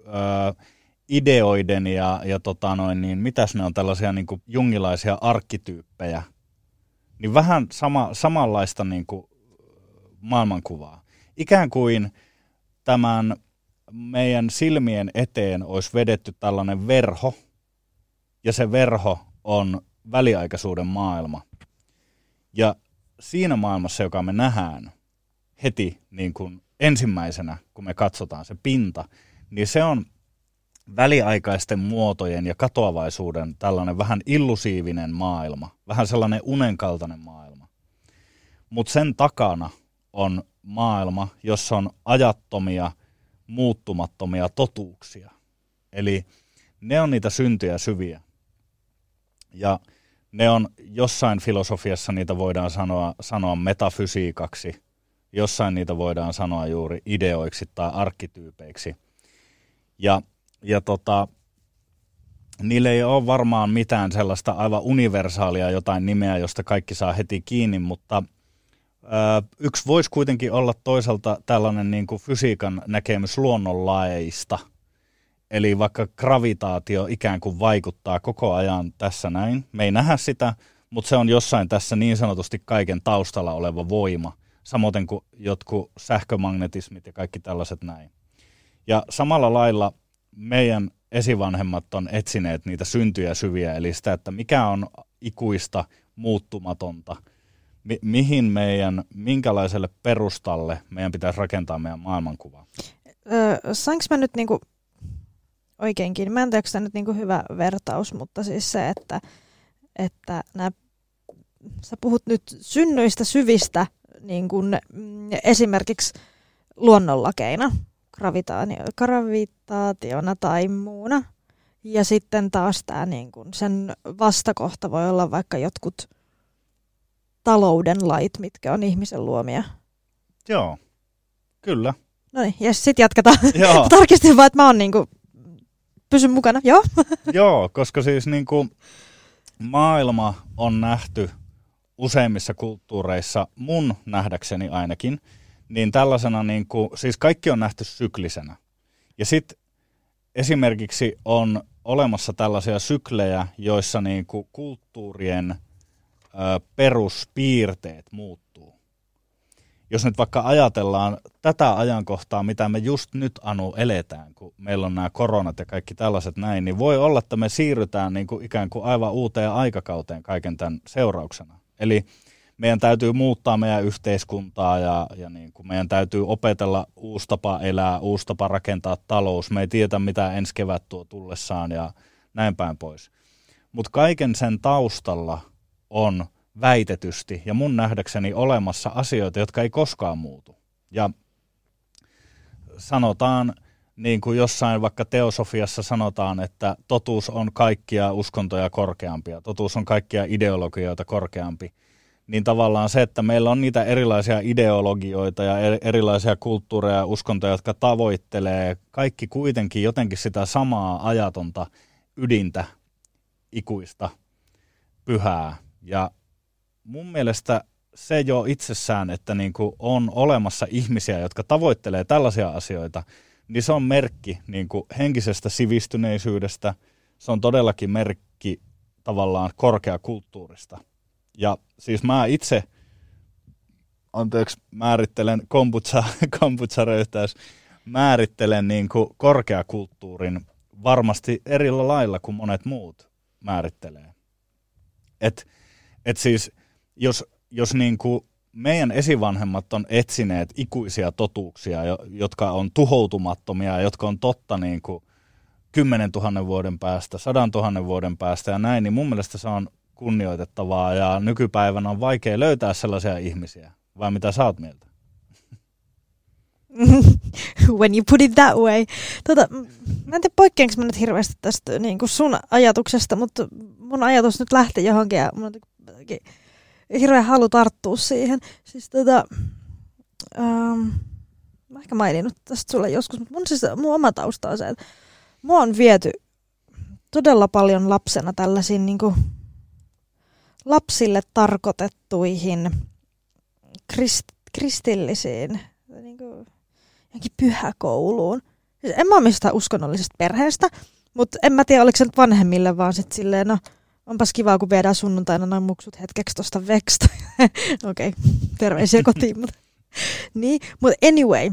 ö, ideoiden ja, ja tota noin, niin mitäs ne on tällaisia niin kuin jungilaisia arkkityyppejä, niin vähän sama, samanlaista niin kuin maailmankuvaa. Ikään kuin tämän meidän silmien eteen olisi vedetty tällainen verho, ja se verho on väliaikaisuuden maailma. Ja siinä maailmassa, joka me nähdään heti niin kuin ensimmäisenä, kun me katsotaan se pinta, niin se on väliaikaisten muotojen ja katoavaisuuden tällainen vähän illusiivinen maailma, vähän sellainen unenkaltainen maailma. Mutta sen takana on maailma, jossa on ajattomia, muuttumattomia totuuksia. Eli ne on niitä syntyjä syviä. Ja ne on jossain filosofiassa niitä voidaan sanoa, sanoa metafysiikaksi, jossain niitä voidaan sanoa juuri ideoiksi tai arkkityypeiksi. Ja ja tota, niille ei ole varmaan mitään sellaista aivan universaalia jotain nimeä, josta kaikki saa heti kiinni, mutta ö, yksi voisi kuitenkin olla toisaalta tällainen niin kuin fysiikan näkemys luonnonlaeista. Eli vaikka gravitaatio ikään kuin vaikuttaa koko ajan tässä näin. Me ei nähdä sitä, mutta se on jossain tässä niin sanotusti kaiken taustalla oleva voima. Samoin kuin jotkut sähkömagnetismit ja kaikki tällaiset näin. Ja samalla lailla meidän esivanhemmat on etsineet niitä syntyjä syviä, eli sitä, että mikä on ikuista, muuttumatonta, mi- mihin meidän, minkälaiselle perustalle meidän pitäisi rakentaa meidän maailmankuvaa. Öö, saanko mä nyt niinku oikeinkin, mä en tiedä, onko nyt niinku hyvä vertaus, mutta siis se, että, että nää, sä puhut nyt synnyistä syvistä niin kun, mm, esimerkiksi luonnonlakeina, gravitaatio- gravitaationa tai muuna. Ja sitten taas tää niin kun, sen vastakohta voi olla vaikka jotkut talouden lait, mitkä on ihmisen luomia. Joo, kyllä. No niin, ja sitten jatketaan. Joo. Tarkistin vaan, että mä oon niinku, pysyn mukana, joo. Joo, koska siis niin kuin maailma on nähty useimmissa kulttuureissa, mun nähdäkseni ainakin, niin tällaisena, niin kuin, siis kaikki on nähty syklisenä. Ja sitten esimerkiksi on olemassa tällaisia syklejä, joissa niin kuin kulttuurien ö, peruspiirteet muuttuu. Jos nyt vaikka ajatellaan tätä ajankohtaa, mitä me just nyt Anu eletään, kun meillä on nämä koronat ja kaikki tällaiset näin, niin voi olla, että me siirrytään niin kuin ikään kuin aivan uuteen aikakauteen kaiken tämän seurauksena. Eli meidän täytyy muuttaa meidän yhteiskuntaa ja, ja niin kuin meidän täytyy opetella uusi tapa elää, uusi tapa rakentaa talous. Me ei tiedä, mitä ensi kevät tuo tullessaan ja näin päin pois. Mutta kaiken sen taustalla on väitetysti ja mun nähdäkseni olemassa asioita, jotka ei koskaan muutu. Ja sanotaan, niin kuin jossain vaikka teosofiassa sanotaan, että totuus on kaikkia uskontoja korkeampia, totuus on kaikkia ideologioita korkeampi, niin tavallaan se, että meillä on niitä erilaisia ideologioita ja erilaisia kulttuureja ja uskontoja, jotka tavoittelee kaikki kuitenkin jotenkin sitä samaa ajatonta ydintä, ikuista, pyhää. Ja mun mielestä se jo itsessään, että niin kuin on olemassa ihmisiä, jotka tavoittelee tällaisia asioita, niin se on merkki niin kuin henkisestä sivistyneisyydestä, se on todellakin merkki tavallaan korkeakulttuurista. Ja siis mä itse, anteeksi, määrittelen kombucha, kombucha määrittelen niin kuin korkeakulttuurin varmasti eri lailla kuin monet muut määrittelee. Et, et siis, jos, jos niin kuin meidän esivanhemmat on etsineet ikuisia totuuksia, jotka on tuhoutumattomia, jotka on totta niin kuin 10 000 vuoden päästä, 100 000 vuoden päästä ja näin, niin mun mielestä se on kunnioitettavaa ja nykypäivänä on vaikea löytää sellaisia ihmisiä. Vai mitä sä oot mieltä? When you put it that way. Tota, mä en tiedä poikkeanko mä nyt hirveästi tästä niin kuin sun ajatuksesta, mutta mun ajatus nyt lähti johonkin ja mun on hirveän halu tarttua siihen. Siis tota, um, mä ehkä maininnut tästä sulle joskus, mutta mun, siis, mun oma tausta on se, että mua on viety todella paljon lapsena tällaisiin niin kuin, lapsille tarkoitettuihin krist, kristillisiin niin kuin, pyhäkouluun. Siis en mä ole mistään uskonnollisesta perheestä, mutta en mä tiedä, oliko se nyt vanhemmille, vaan sitten silleen, no onpas kiva, kun viedään sunnuntaina noin muksut hetkeksi tuosta veksta. Okei, okay, terveisiä kotiin. Mutta niin, mutta anyway.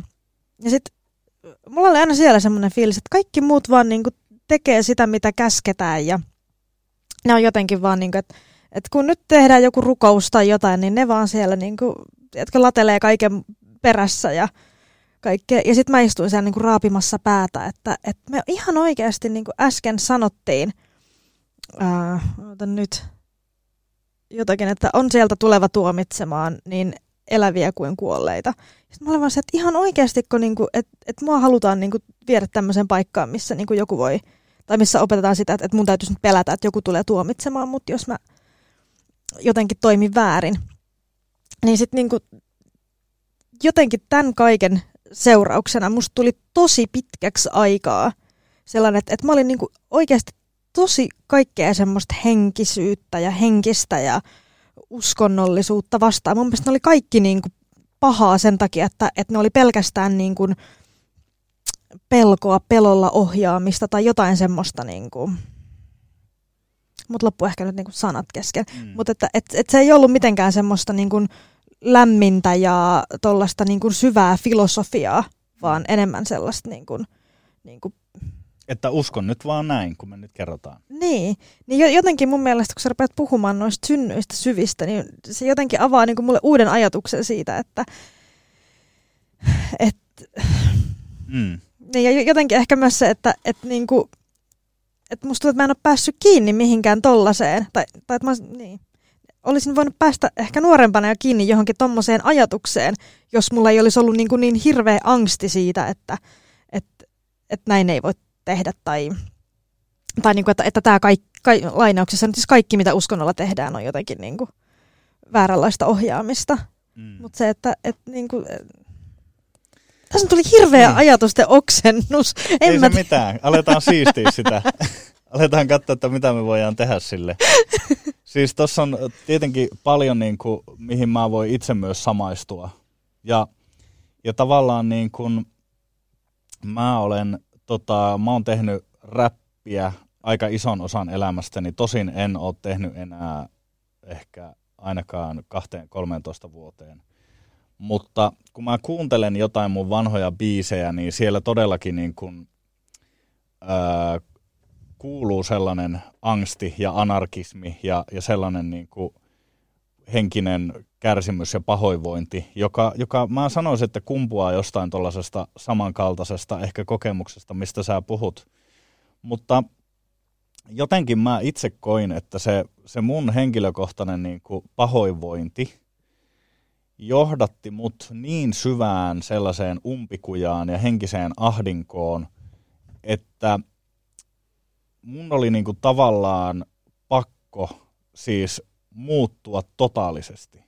Ja sitten mulla oli aina siellä semmoinen fiilis, että kaikki muut vaan niinku tekee sitä, mitä käsketään ja ne on jotenkin vaan niinku, että et kun nyt tehdään joku rukous tai jotain, niin ne vaan siellä niinku, jotka latelee kaiken perässä ja kaikkea. Ja sitten mä istuin siellä niinku raapimassa päätä, että, että me ihan oikeasti niinku äsken sanottiin, ää, nyt jotakin, että on sieltä tuleva tuomitsemaan niin eläviä kuin kuolleita. Sitten mä olin vaan se, että ihan oikeasti, kun niinku, että, että mua halutaan niinku viedä tämmöiseen paikkaan, missä niinku joku voi, tai missä opetetaan sitä, että, että mun täytyisi nyt pelätä, että joku tulee tuomitsemaan, mutta jos mä jotenkin toimin väärin, niin sitten niinku, jotenkin tämän kaiken seurauksena musta tuli tosi pitkäksi aikaa sellainen, että, että mä olin niinku oikeasti tosi kaikkea semmoista henkisyyttä ja henkistä ja uskonnollisuutta vastaan. Mun mielestä ne oli kaikki niinku pahaa sen takia, että, että ne oli pelkästään niinku pelkoa, pelolla ohjaamista tai jotain semmoista. Niinku. Mutta loppu ehkä nyt niinku sanat kesken. Mm. Mutta että et, et se ei ollut mitenkään semmoista niinku lämmintä ja tuollaista niinku syvää filosofiaa, vaan enemmän sellaista niinku, niinku Että uskon nyt vaan näin, kun me nyt kerrotaan. Niin, niin jo- jotenkin mun mielestä, kun sä rupeat puhumaan noista synnyistä syvistä, niin se jotenkin avaa niin kuin mulle uuden ajatuksen siitä, että et, Mm. niin, ja jo- jotenkin ehkä myös se, että et niin kuin, et musta tuntuu, että mä en ole päässyt kiinni mihinkään tollaseen, tai, tai että mä, niin. olisin voinut päästä ehkä nuorempana jo kiinni johonkin tommoseen ajatukseen, jos mulla ei olisi ollut niin, kuin niin hirveä angsti siitä, että et, et näin ei voi tehdä, tai, tai niin kuin, että, että tämä kaikki, kai, lainauksessa nyt siis kaikki, mitä uskonnolla tehdään, on jotenkin niin kuin vääränlaista ohjaamista. Mm. Mutta se, että et, niin kuin, tässä tuli hirveä Niin. ajatusten oksennus. En Ei mä se mitään, aletaan siistiä sitä. aletaan katsoa, että mitä me voidaan tehdä sille. Siis tuossa on tietenkin paljon, niin kuin, mihin mä voin itse myös samaistua. Ja, ja tavallaan niin kuin, mä olen, tota, mä oon tehnyt räppiä aika ison osan elämästäni. Tosin en ole tehnyt enää ehkä ainakaan 2-13 vuoteen. Mutta kun mä kuuntelen jotain mun vanhoja biisejä, niin siellä todellakin niin kuin, ää, kuuluu sellainen angsti ja anarkismi ja, ja sellainen niin kuin henkinen kärsimys ja pahoinvointi, joka, joka mä sanoisin, että kumpuaa jostain tuollaisesta samankaltaisesta ehkä kokemuksesta, mistä sä puhut. Mutta jotenkin mä itse koin, että se, se mun henkilökohtainen niin kuin pahoinvointi johdatti mut niin syvään sellaiseen umpikujaan ja henkiseen ahdinkoon, että mun oli niinku tavallaan pakko siis muuttua totaalisesti.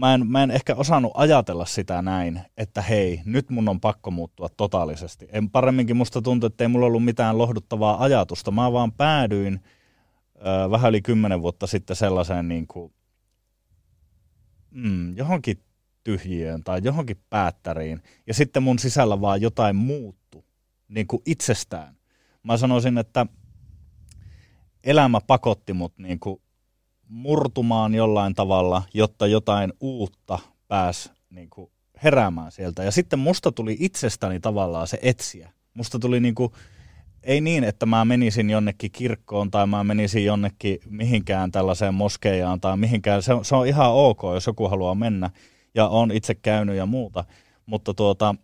Mä, en, mä en ehkä osannut ajatella sitä näin, että hei, nyt mun on pakko muuttua totaalisesti. En paremminkin musta tuntui, että ei mulla ollut mitään lohduttavaa ajatusta. Mä vaan päädyin öö, vähän yli kymmenen vuotta sitten sellaiseen niin kuin, mm, johonkin tyhjiöön tai johonkin päättäriin. Ja sitten mun sisällä vaan jotain muuttu niin kuin itsestään. Mä sanoisin, että elämä pakotti mut niin kuin murtumaan jollain tavalla, jotta jotain uutta pääsi niin kuin heräämään sieltä. Ja sitten musta tuli itsestäni tavallaan se etsiä. Musta tuli niin kuin, ei niin, että mä menisin jonnekin kirkkoon tai mä menisin jonnekin mihinkään tällaiseen moskeijaan tai mihinkään. Se on, se on ihan ok, jos joku haluaa mennä ja on itse käynyt ja muuta. Mutta tuota,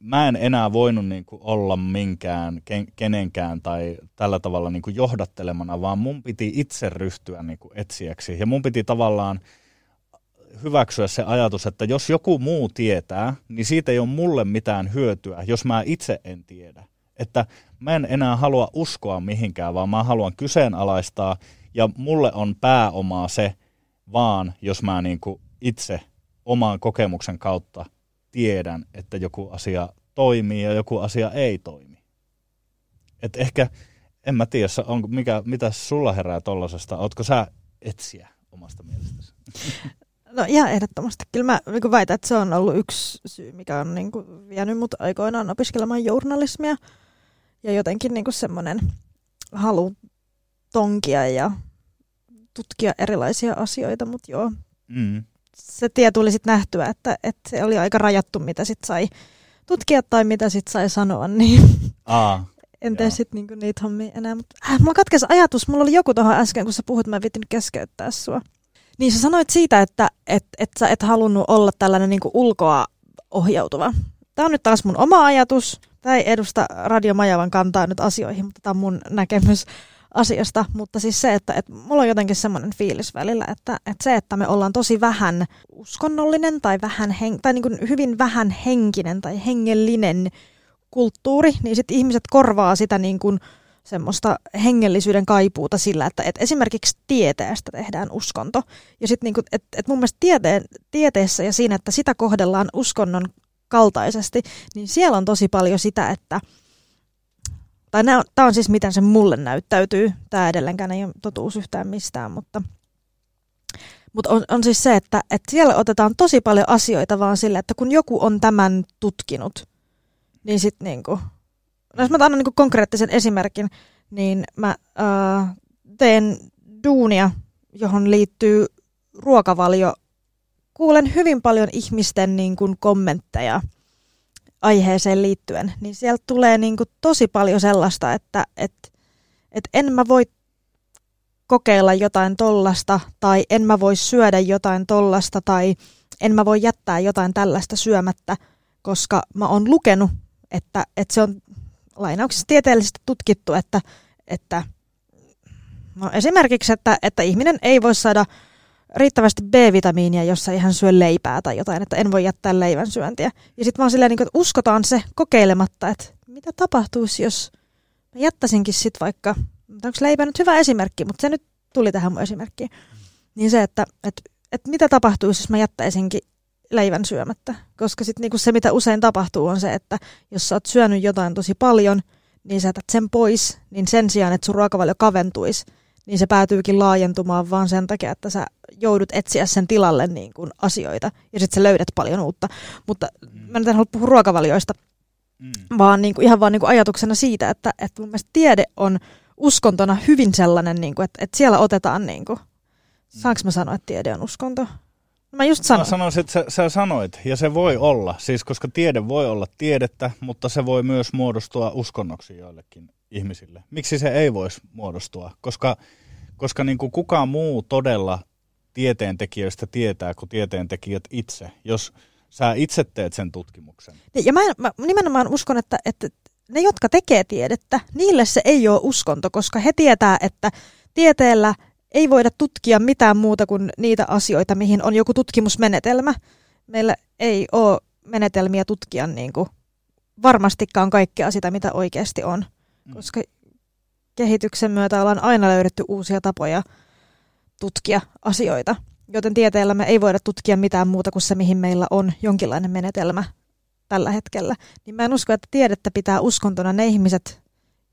mä en enää voinut niin kuin olla minkään, ken, kenenkään tai tällä tavalla niin kuin johdattelemana, vaan mun piti itse ryhtyä niin kuin etsijäksi. Ja mun piti tavallaan hyväksyä se ajatus, että jos joku muu tietää, niin siitä ei ole mulle mitään hyötyä, jos mä itse en tiedä. Että mä en enää halua uskoa mihinkään, vaan mä haluan kyseenalaistaa, ja mulle on pääomaa se vaan, jos mä niin kuin itse oman kokemuksen kautta tiedän, että joku asia toimii ja joku asia ei toimi. Et ehkä, en mä tiedä, onko, mikä, mitä sulla herää tollasesta, ootko sä etsiä omasta mielestäsi? No ihan ehdottomasti. Kyllä mä niin väitän, että se on ollut yksi syy, mikä on niin kuin, vienyt mut aikoinaan opiskelemaan journalismia. Ja jotenkin niin semmoinen halu tonkia ja tutkia erilaisia asioita, mutta joo, Mm. Se tie tuli sitten nähtyä, että, että se oli aika rajattu, mitä sit sai tutkia tai mitä sit sai sanoa, niin Aa, en tee sitten niinku niitä hommia enää. Mutta äh, mulla katkesi ajatus, mulla oli joku tuohon äsken, kun sä puhut, mä en keskeyttää sua. Niin sä sanoit siitä, että et, et sä et halunnut olla tällainen niinku ulkoa ohjautuva. Tämä on nyt taas mun oma ajatus. Tämä ei edusta Radio Majavan kantaa nyt asioihin, mutta tämä on mun näkemys asiasta. Mutta siis se, että, että mulla on jotenkin semmoinen fiilis välillä, että, että se, että me ollaan tosi vähän uskonnollinen tai, vähän hen, tai niin kuin hyvin vähän henkinen tai hengellinen kulttuuri, niin sitten ihmiset korvaa sitä niin kuin semmoista hengellisyyden kaipuuta sillä, että et esimerkiksi tieteestä tehdään uskonto. Ja sitten niinku, että et mun mielestä tieteen, tieteessä ja siinä, että sitä kohdellaan uskonnon kaltaisesti, niin siellä on tosi paljon sitä, että tai tämä on siis miten se mulle näyttäytyy. Tämä edelleenkään ei ole totuus yhtään mistään, mutta, mutta on, on siis se, että, että siellä otetaan tosi paljon asioita vaan sille, että kun joku on tämän tutkinut, niin sitten niinku, no jos mä annan niinku konkreettisen esimerkin, niin mä äh, teen duunia, johon liittyy ruokavalio. Kuulen hyvin paljon ihmisten niin kommentteja aiheeseen liittyen, niin sieltä tulee niin kuin tosi paljon sellaista, että et, et en mä voi kokeilla jotain tollasta, tai en mä voi syödä jotain tollasta, tai en mä voi jättää jotain tällaista syömättä, koska mä oon lukenut, että, että se on lainauksessa tieteellisesti tutkittu, että, että no esimerkiksi, että, että ihminen ei voi saada riittävästi B-vitamiinia, jos ei hän syö leipää tai jotain, että en voi jättää leivän syöntiä. Ja sitten vaan silleen, niin että uskotaan se kokeilematta, että mitä tapahtuisi, jos mä jättäisinkin sitten vaikka, onko leipä nyt hyvä esimerkki, mutta se nyt tuli tähän mun esimerkkiin. Niin se, että, että, että mitä tapahtuisi, jos mä jättäisinkin leivän syömättä. Koska sitten niinku se, mitä usein tapahtuu, on se, että jos sä oot syönyt jotain tosi paljon, niin sä jätät sen pois, niin sen sijaan, että sun ruokavalio kaventuisi, niin se päätyykin laajentumaan vaan sen takia, että sä joudut etsiä sen tilalle niin kuin asioita ja sitten sä löydät paljon uutta. Mutta mm. mä nyt en halua puhua ruokavalioista, mm. vaan niin kuin, ihan vaan niin kuin ajatuksena siitä, että, että mun mielestä tiede on uskontona hyvin sellainen, niin kuin, että, että siellä otetaan, niin kuin, saanko mä sanoa, että tiede on uskonto? Mä just sanoin. Mä sanoisin, että sä, sä sanoit, ja se voi olla, siis koska tiede voi olla tiedettä, mutta se voi myös muodostua uskonnoksi joillekin ihmisille. Miksi se ei voisi muodostua? Koska, koska niin kuin kukaan muu todella tieteentekijöistä tietää kuin tieteentekijät itse, jos sä itse teet sen tutkimuksen. Niin, ja mä, mä nimenomaan uskon, että, että ne, jotka tekee tiedettä, niille se ei ole uskonto, koska he tietää, että tieteellä ei voida tutkia mitään muuta kuin niitä asioita, mihin on joku tutkimusmenetelmä. Meillä ei ole menetelmiä tutkia niin kuin varmastikaan kaikkea sitä, mitä oikeasti on, mm. koska kehityksen myötä ollaan aina löydetty uusia tapoja tutkia asioita, joten tieteellä me ei voida tutkia mitään muuta kuin se, mihin meillä on jonkinlainen menetelmä tällä hetkellä. Niin mä en usko, että tiedettä pitää uskontona ne ihmiset,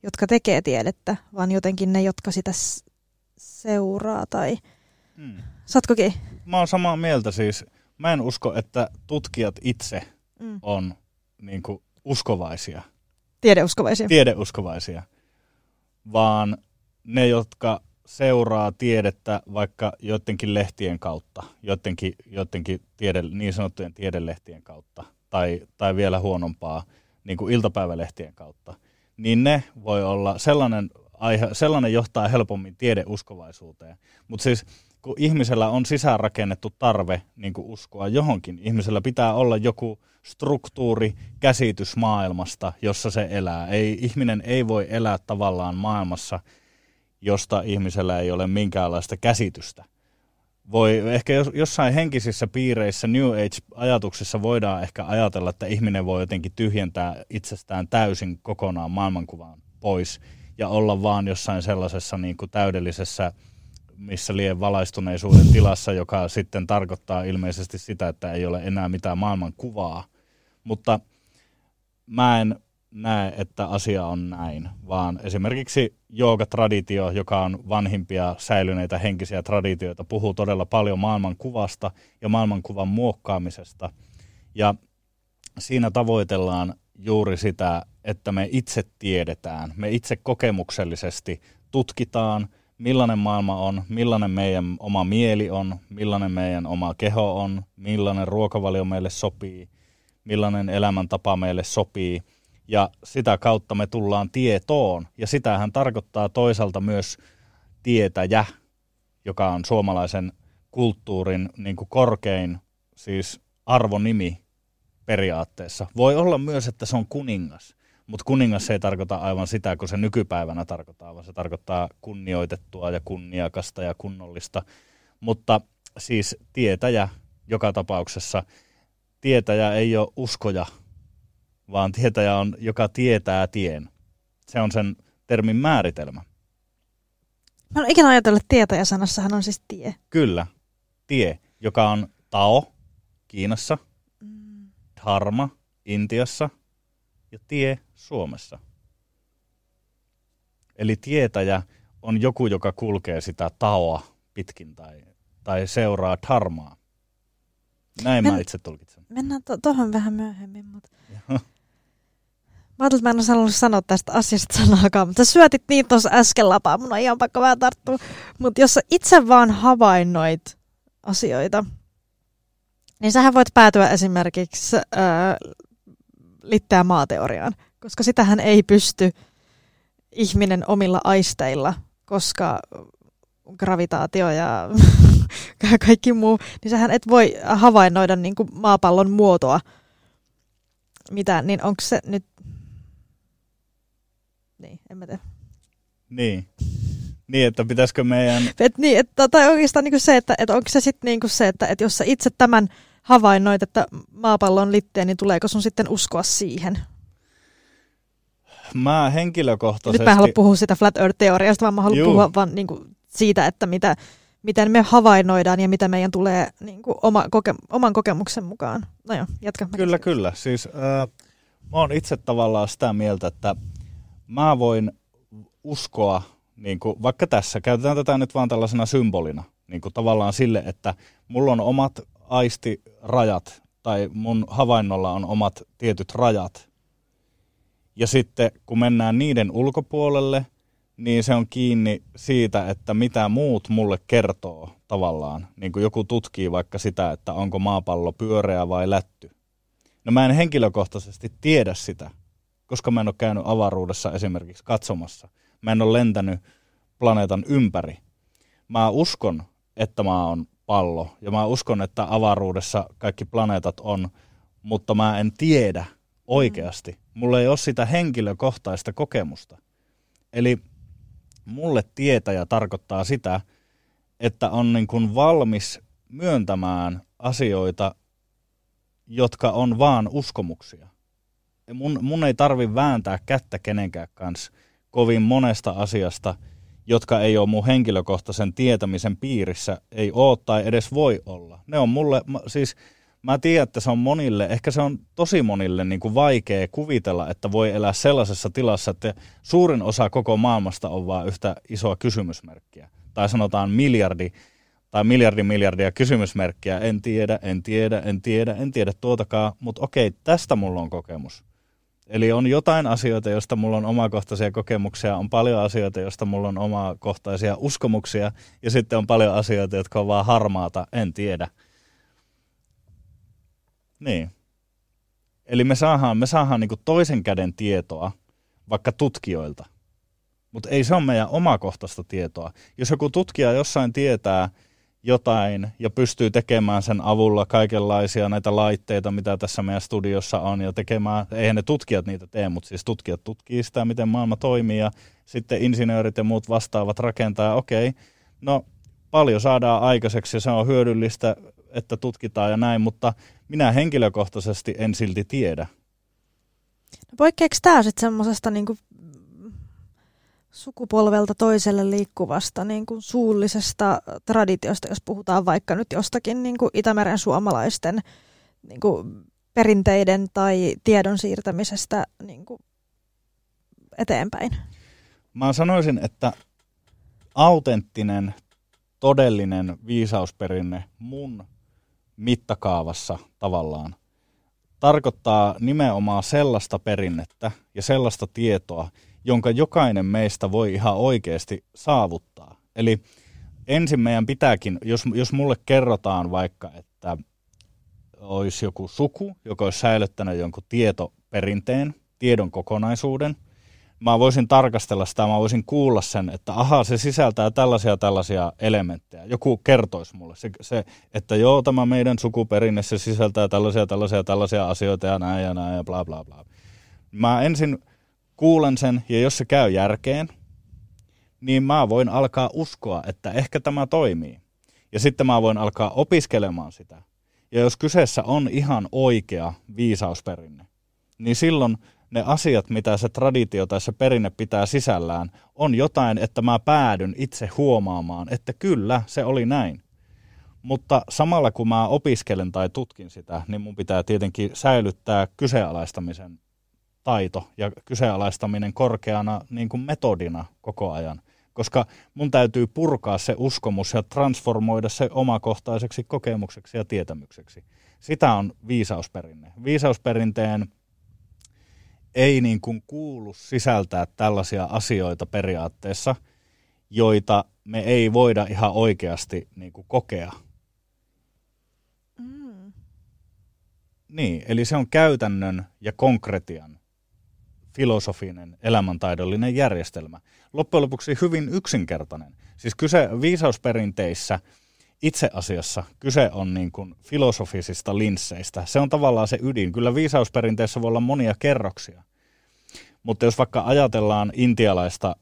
jotka tekee tiedettä, vaan jotenkin ne, jotka sitä seuraa tai... Hmm. Satkokin? Mä oon samaa mieltä siis. Mä en usko, että tutkijat itse hmm. on niin kuin, uskovaisia. Tiedeuskovaisia. Tiedeuskovaisia. Vaan ne, jotka seuraa tiedettä vaikka joidenkin lehtien kautta, joidenkin, joidenkin tiede, niin sanottujen tiedelehtien kautta, tai, tai vielä huonompaa, niin kuin iltapäivälehtien kautta, niin ne voi olla sellainen aihe, sellainen johtaa helpommin tiedeuskovaisuuteen. Mutta siis kun ihmisellä on sisäänrakennettu tarve niin kuin uskoa johonkin, ihmisellä pitää olla joku struktuuri, käsitys maailmasta, jossa se elää. Ei, ihminen ei voi elää tavallaan maailmassa, josta ihmisellä ei ole minkäänlaista käsitystä. Voi ehkä jossain henkisissä piireissä, New Age-ajatuksissa voidaan ehkä ajatella, että ihminen voi jotenkin tyhjentää itsestään täysin kokonaan maailmankuvaan pois ja olla vaan jossain sellaisessa niin kuin täydellisessä missä lie valaistuneisuuden tilassa, joka sitten tarkoittaa ilmeisesti sitä, että ei ole enää mitään maailmankuvaa. Mutta mä en näe, että asia on näin, vaan esimerkiksi joogatraditio, joka on vanhimpia säilyneitä henkisiä traditioita, puhuu todella paljon maailmankuvasta ja maailmankuvan muokkaamisesta. Ja siinä tavoitellaan juuri sitä, että me itse tiedetään, me itse kokemuksellisesti tutkitaan, millainen maailma on, millainen meidän oma mieli on, millainen meidän oma keho on, millainen ruokavalio meille sopii, millainen elämäntapa meille sopii – ja sitä kautta me tullaan tietoon. Ja sitähän tarkoittaa toisaalta myös tietäjä, joka on suomalaisen kulttuurin niin kuin korkein siis arvonimi periaatteessa. Voi olla myös, että se on kuningas, mutta kuningas ei tarkoita aivan sitä, kun se nykypäivänä tarkoittaa, vaan se tarkoittaa kunnioitettua ja kunniakasta ja kunnollista. Mutta siis tietäjä joka tapauksessa, tietäjä ei ole uskoja, vaan tietäjä on, joka tietää tien. Se on sen termin määritelmä. Mä en ikinä ajatellut, että tietäjäsanassahan on siis tie. Kyllä, tie, joka on Tao Kiinassa, mm. Dharma Intiassa ja tie Suomessa. Eli tietäjä on joku, joka kulkee sitä taoa pitkin tai, tai seuraa dharmaa. Näin Men, mä itse tulkitsen. Mennään tuohon to- vähän myöhemmin, mutta Mä ajattelin, että mä en olisi halunnut sanoa tästä asiasta sanaakaan, mutta sä syötit niin tuossa äsken lapaa, mun on ihan pakko vähän tarttua. Mutta jos sä itse vaan havainnoit asioita, niin sähän voit päätyä esimerkiksi ää, litteä maateoriaan, koska sitähän ei pysty ihminen omilla aisteilla, koska gravitaatio ja kaikki muu, niin sähän et voi havainnoida niin kuin maapallon muotoa mitään, niin onko se nyt... Niin, en mä tiedä. Niin. Niin, että pitäisikö meidän... Et niin, että, tai oikeastaan niin kuin se, että, että onko se sitten niin kuin se, että, että jos sä itse tämän havainnoit, että maapallo on litteä, niin tuleeko sun sitten uskoa siihen? Mä henkilökohtaisesti... Nyt mä en halua puhua sitä flat earth-teoriasta, vaan mä haluan Juu. puhua vaan niin kuin siitä, että mitä, miten me havainnoidaan ja mitä meidän tulee niin kuin oma, koke, oman kokemuksen mukaan. No joo, jatka. Kyllä, kyllä. Siis äh, mä oon itse tavallaan sitä mieltä, että mä voin uskoa, niin kuin, vaikka tässä, käytetään tätä nyt vaan tällaisena symbolina, niin kuin tavallaan sille, että mulla on omat aistirajat tai mun havainnolla on omat tietyt rajat. Ja sitten kun mennään niiden ulkopuolelle, niin se on kiinni siitä, että mitä muut mulle kertoo tavallaan. Niin kuin joku tutkii vaikka sitä, että onko maapallo pyöreä vai lätty. No mä en henkilökohtaisesti tiedä sitä, koska mä en ole käynyt avaruudessa esimerkiksi katsomassa. Mä en ole lentänyt planeetan ympäri. Mä uskon, että mä oon pallo ja mä uskon, että avaruudessa kaikki planeetat on, mutta mä en tiedä oikeasti. Mulla ei ole sitä henkilökohtaista kokemusta. Eli mulle tietäjä tarkoittaa sitä, että on niin kuin valmis myöntämään asioita, jotka on vaan uskomuksia. Mun, mun ei tarvi vääntää kättä kenenkään kanssa kovin monesta asiasta, jotka ei ole mun henkilökohtaisen tietämisen piirissä, ei ole tai edes voi olla. Ne on mulle, mä- siis mä tiedän, että se on monille, ehkä se on tosi monille niin kuin vaikea kuvitella, että voi elää sellaisessa tilassa, että suurin osa koko maailmasta on vaan yhtä isoa kysymysmerkkiä. Tai sanotaan miljardi tai miljardi miljardia kysymysmerkkiä, en tiedä, en tiedä, en tiedä, en tiedä tuotakaan, mutta okei, tästä mulla on kokemus. Eli on jotain asioita, joista mulla on omakohtaisia kokemuksia, on paljon asioita, joista mulla on omakohtaisia uskomuksia, ja sitten on paljon asioita, jotka on vaan harmaata, en tiedä. Niin. Eli me saadaan, me saadaan niin toisen käden tietoa vaikka tutkijoilta, mutta ei se ole meidän omakohtaista tietoa. Jos joku tutkija jossain tietää jotain ja pystyy tekemään sen avulla kaikenlaisia näitä laitteita, mitä tässä meidän studiossa on, ja tekemään, eihän ne tutkijat niitä tee, mutta siis tutkijat tutkii sitä, miten maailma toimii, ja sitten insinöörit ja muut vastaavat rakentaa, okei, no paljon saadaan aikaiseksi, ja se on hyödyllistä, että tutkitaan ja näin, mutta minä henkilökohtaisesti en silti tiedä. No poikkeako tämä sitten semmoisesta niinku sukupolvelta toiselle liikkuvasta niinku suullisesta traditiosta, jos puhutaan vaikka nyt jostakin niinku Itämeren suomalaisten niinku perinteiden tai tiedon siirtämisestä niinku eteenpäin? Mä sanoisin, että autenttinen, todellinen viisausperinne mun mittakaavassa tavallaan tarkoittaa nimenomaan sellaista perinnettä ja sellaista tietoa, jonka jokainen meistä voi ihan oikeasti saavuttaa. Eli ensin meidän pitääkin, jos, jos mulle kerrotaan vaikka, että olisi joku suku, joka olisi säilyttänyt jonkun tietoperinteen, tiedon kokonaisuuden, mä voisin tarkastella sitä, mä voisin kuulla sen, että aha, se sisältää tällaisia tällaisia elementtejä. Joku kertoisi mulle, se, se, että joo, tämä meidän sukuperinne, se sisältää tällaisia tällaisia tällaisia asioita ja näin ja näin ja bla bla bla. Mä ensin kuulen sen, ja jos se käy järkeen, niin mä voin alkaa uskoa, että ehkä tämä toimii. Ja sitten mä voin alkaa opiskelemaan sitä. Ja jos kyseessä on ihan oikea viisausperinne, niin silloin ne asiat, mitä se traditio tai se perinne pitää sisällään, on jotain, että mä päädyn itse huomaamaan, että kyllä, se oli näin. Mutta samalla kun mä opiskelen tai tutkin sitä, niin mun pitää tietenkin säilyttää kyseenalaistamisen taito ja kyseenalaistaminen korkeana niin kuin metodina koko ajan. Koska mun täytyy purkaa se uskomus ja transformoida se omakohtaiseksi kokemukseksi ja tietämykseksi. Sitä on viisausperinne. Viisausperinteen ei niin kuin kuulu sisältää tällaisia asioita periaatteessa, joita me ei voida ihan oikeasti niin kuin kokea. Mm. Niin, eli se on käytännön ja konkretian filosofinen, elämäntaidollinen järjestelmä. Loppujen lopuksi hyvin yksinkertainen. Siis kyse viisausperinteissä itse asiassa kyse on niin kuin filosofisista linsseistä. Se on tavallaan se ydin. Kyllä viisausperinteissä voi olla monia kerroksia. Mutta jos vaikka ajatellaan intialaista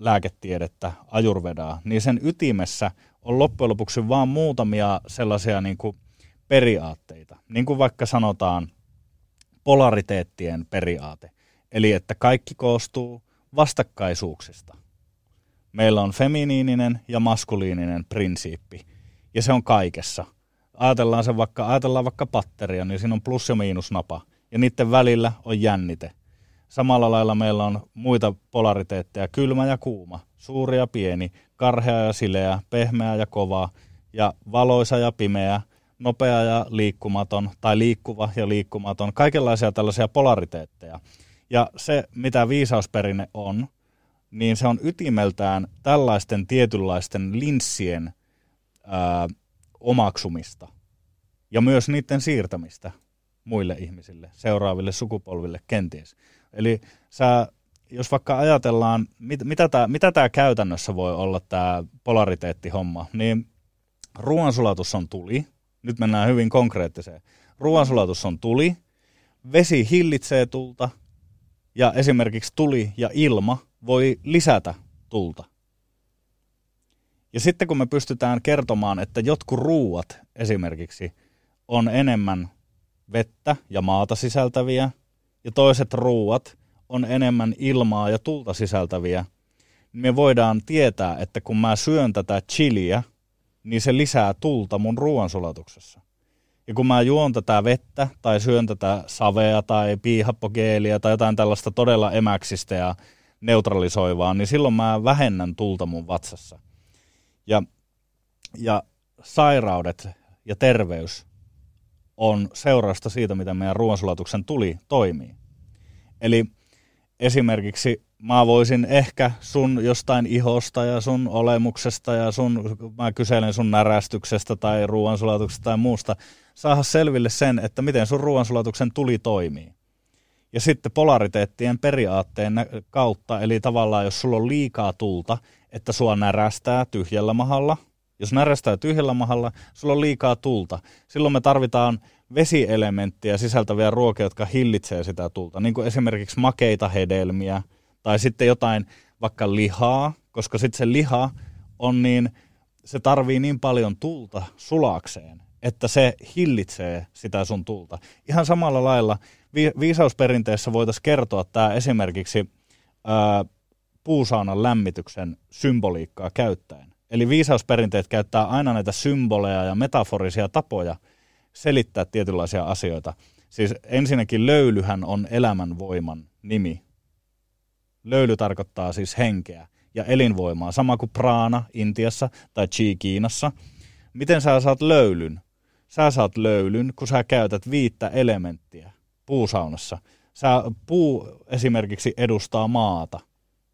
lääketiedettä, ajurvedaa, niin sen ytimessä on loppujen lopuksi vain muutamia sellaisia niin kuin periaatteita. Niin kuin vaikka sanotaan polariteettien periaate. Eli että kaikki koostuu vastakkaisuuksista. Meillä on feminiininen ja maskuliininen prinsiippi, ja se on kaikessa. Ajatellaan, se vaikka, ajatellaan vaikka patteria, niin siinä on plus- ja miinusnapa, ja niiden välillä on jännite. Samalla lailla meillä on muita polariteetteja, kylmä ja kuuma, suuri ja pieni, karhea ja sileä, pehmeä ja kova, ja valoisa ja pimeä, nopea ja liikkumaton, tai liikkuva ja liikkumaton, kaikenlaisia tällaisia polariteetteja. Ja se, mitä viisausperinne on, niin se on ytimeltään tällaisten tietynlaisten linssien ää, omaksumista ja myös niiden siirtämistä muille ihmisille, seuraaville sukupolville kenties. Eli sä, jos vaikka ajatellaan, mit, mitä tämä mitä tää käytännössä voi olla tämä polariteettihomma, niin ruoansulatus on tuli, nyt mennään hyvin konkreettiseen. Ruoansulatus on tuli, vesi hillitsee tulta, ja esimerkiksi tuli ja ilma voi lisätä tulta. Ja sitten kun me pystytään kertomaan, että jotkut ruuat esimerkiksi on enemmän vettä ja maata sisältäviä, ja toiset ruuat on enemmän ilmaa ja tulta sisältäviä, niin me voidaan tietää, että kun mä syön tätä chiliä, niin se lisää tulta mun ruoansulatuksessa. Ja kun mä juon tätä vettä tai syön tätä savea tai piihappogeeliä tai jotain tällaista todella emäksistä ja neutralisoivaa, niin silloin mä vähennän tulta mun vatsassa. Ja, ja sairaudet ja terveys on seurausta siitä, mitä meidän ruoansulatuksen tuli toimii. Eli esimerkiksi mä voisin ehkä sun jostain ihosta ja sun olemuksesta ja sun, mä kyselen sun närästyksestä tai ruoansulatuksesta tai muusta, saada selville sen, että miten sun ruoansulatuksen tuli toimii. Ja sitten polariteettien periaatteen kautta, eli tavallaan jos sulla on liikaa tulta, että sua närästää tyhjällä mahalla, jos närästää tyhjällä mahalla, sulla on liikaa tulta. Silloin me tarvitaan vesielementtiä sisältäviä ruokia, jotka hillitsee sitä tulta, niin kuin esimerkiksi makeita hedelmiä – tai sitten jotain vaikka lihaa, koska sitten se liha on niin, se tarvii niin paljon tulta sulakseen, että se hillitsee sitä sun tulta. Ihan samalla lailla vi- viisausperinteessä voitaisiin kertoa tämä esimerkiksi ää, puusaunan lämmityksen symboliikkaa käyttäen. Eli viisausperinteet käyttää aina näitä symboleja ja metaforisia tapoja selittää tietynlaisia asioita. Siis ensinnäkin löylyhän on elämän voiman nimi. Löyly tarkoittaa siis henkeä ja elinvoimaa, sama kuin praana Intiassa tai chi Kiinassa. Miten sä saat löylyn? Sä saat löylyn, kun sä käytät viittä elementtiä puusaunassa. Sä, puu esimerkiksi edustaa maata.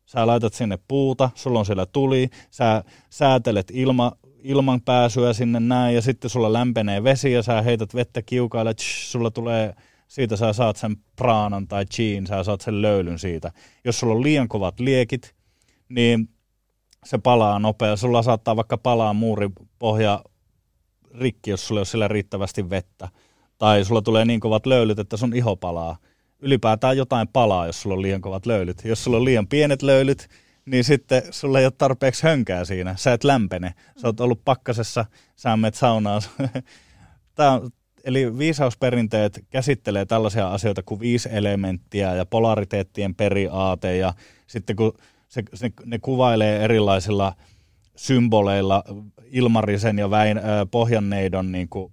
Sä laitat sinne puuta, sulla on siellä tuli, sä säätelet ilma, ilman pääsyä sinne näin ja sitten sulla lämpenee vesi ja sä heität vettä kiukaille, tsh, sulla tulee siitä sä saat sen praanan tai chiin, sä saat sen löylyn siitä. Jos sulla on liian kovat liekit, niin se palaa nopea. Sulla saattaa vaikka palaa muuripohja rikki, jos sulla ei ole sillä riittävästi vettä. Tai sulla tulee niin kovat löylyt, että sun iho palaa. Ylipäätään jotain palaa, jos sulla on liian kovat löylyt. Jos sulla on liian pienet löylyt, niin sitten sulla ei ole tarpeeksi hönkää siinä. Sä et lämpene. Sä oot ollut pakkasessa, sä menet saunaan. Tämä eli viisausperinteet käsittelee tällaisia asioita kuin viisi elementtiä ja polariteettien periaate ja sitten kun se, se, ne kuvailee erilaisilla symboleilla Ilmarisen ja Väin, äh, Pohjanneidon, niin kuin,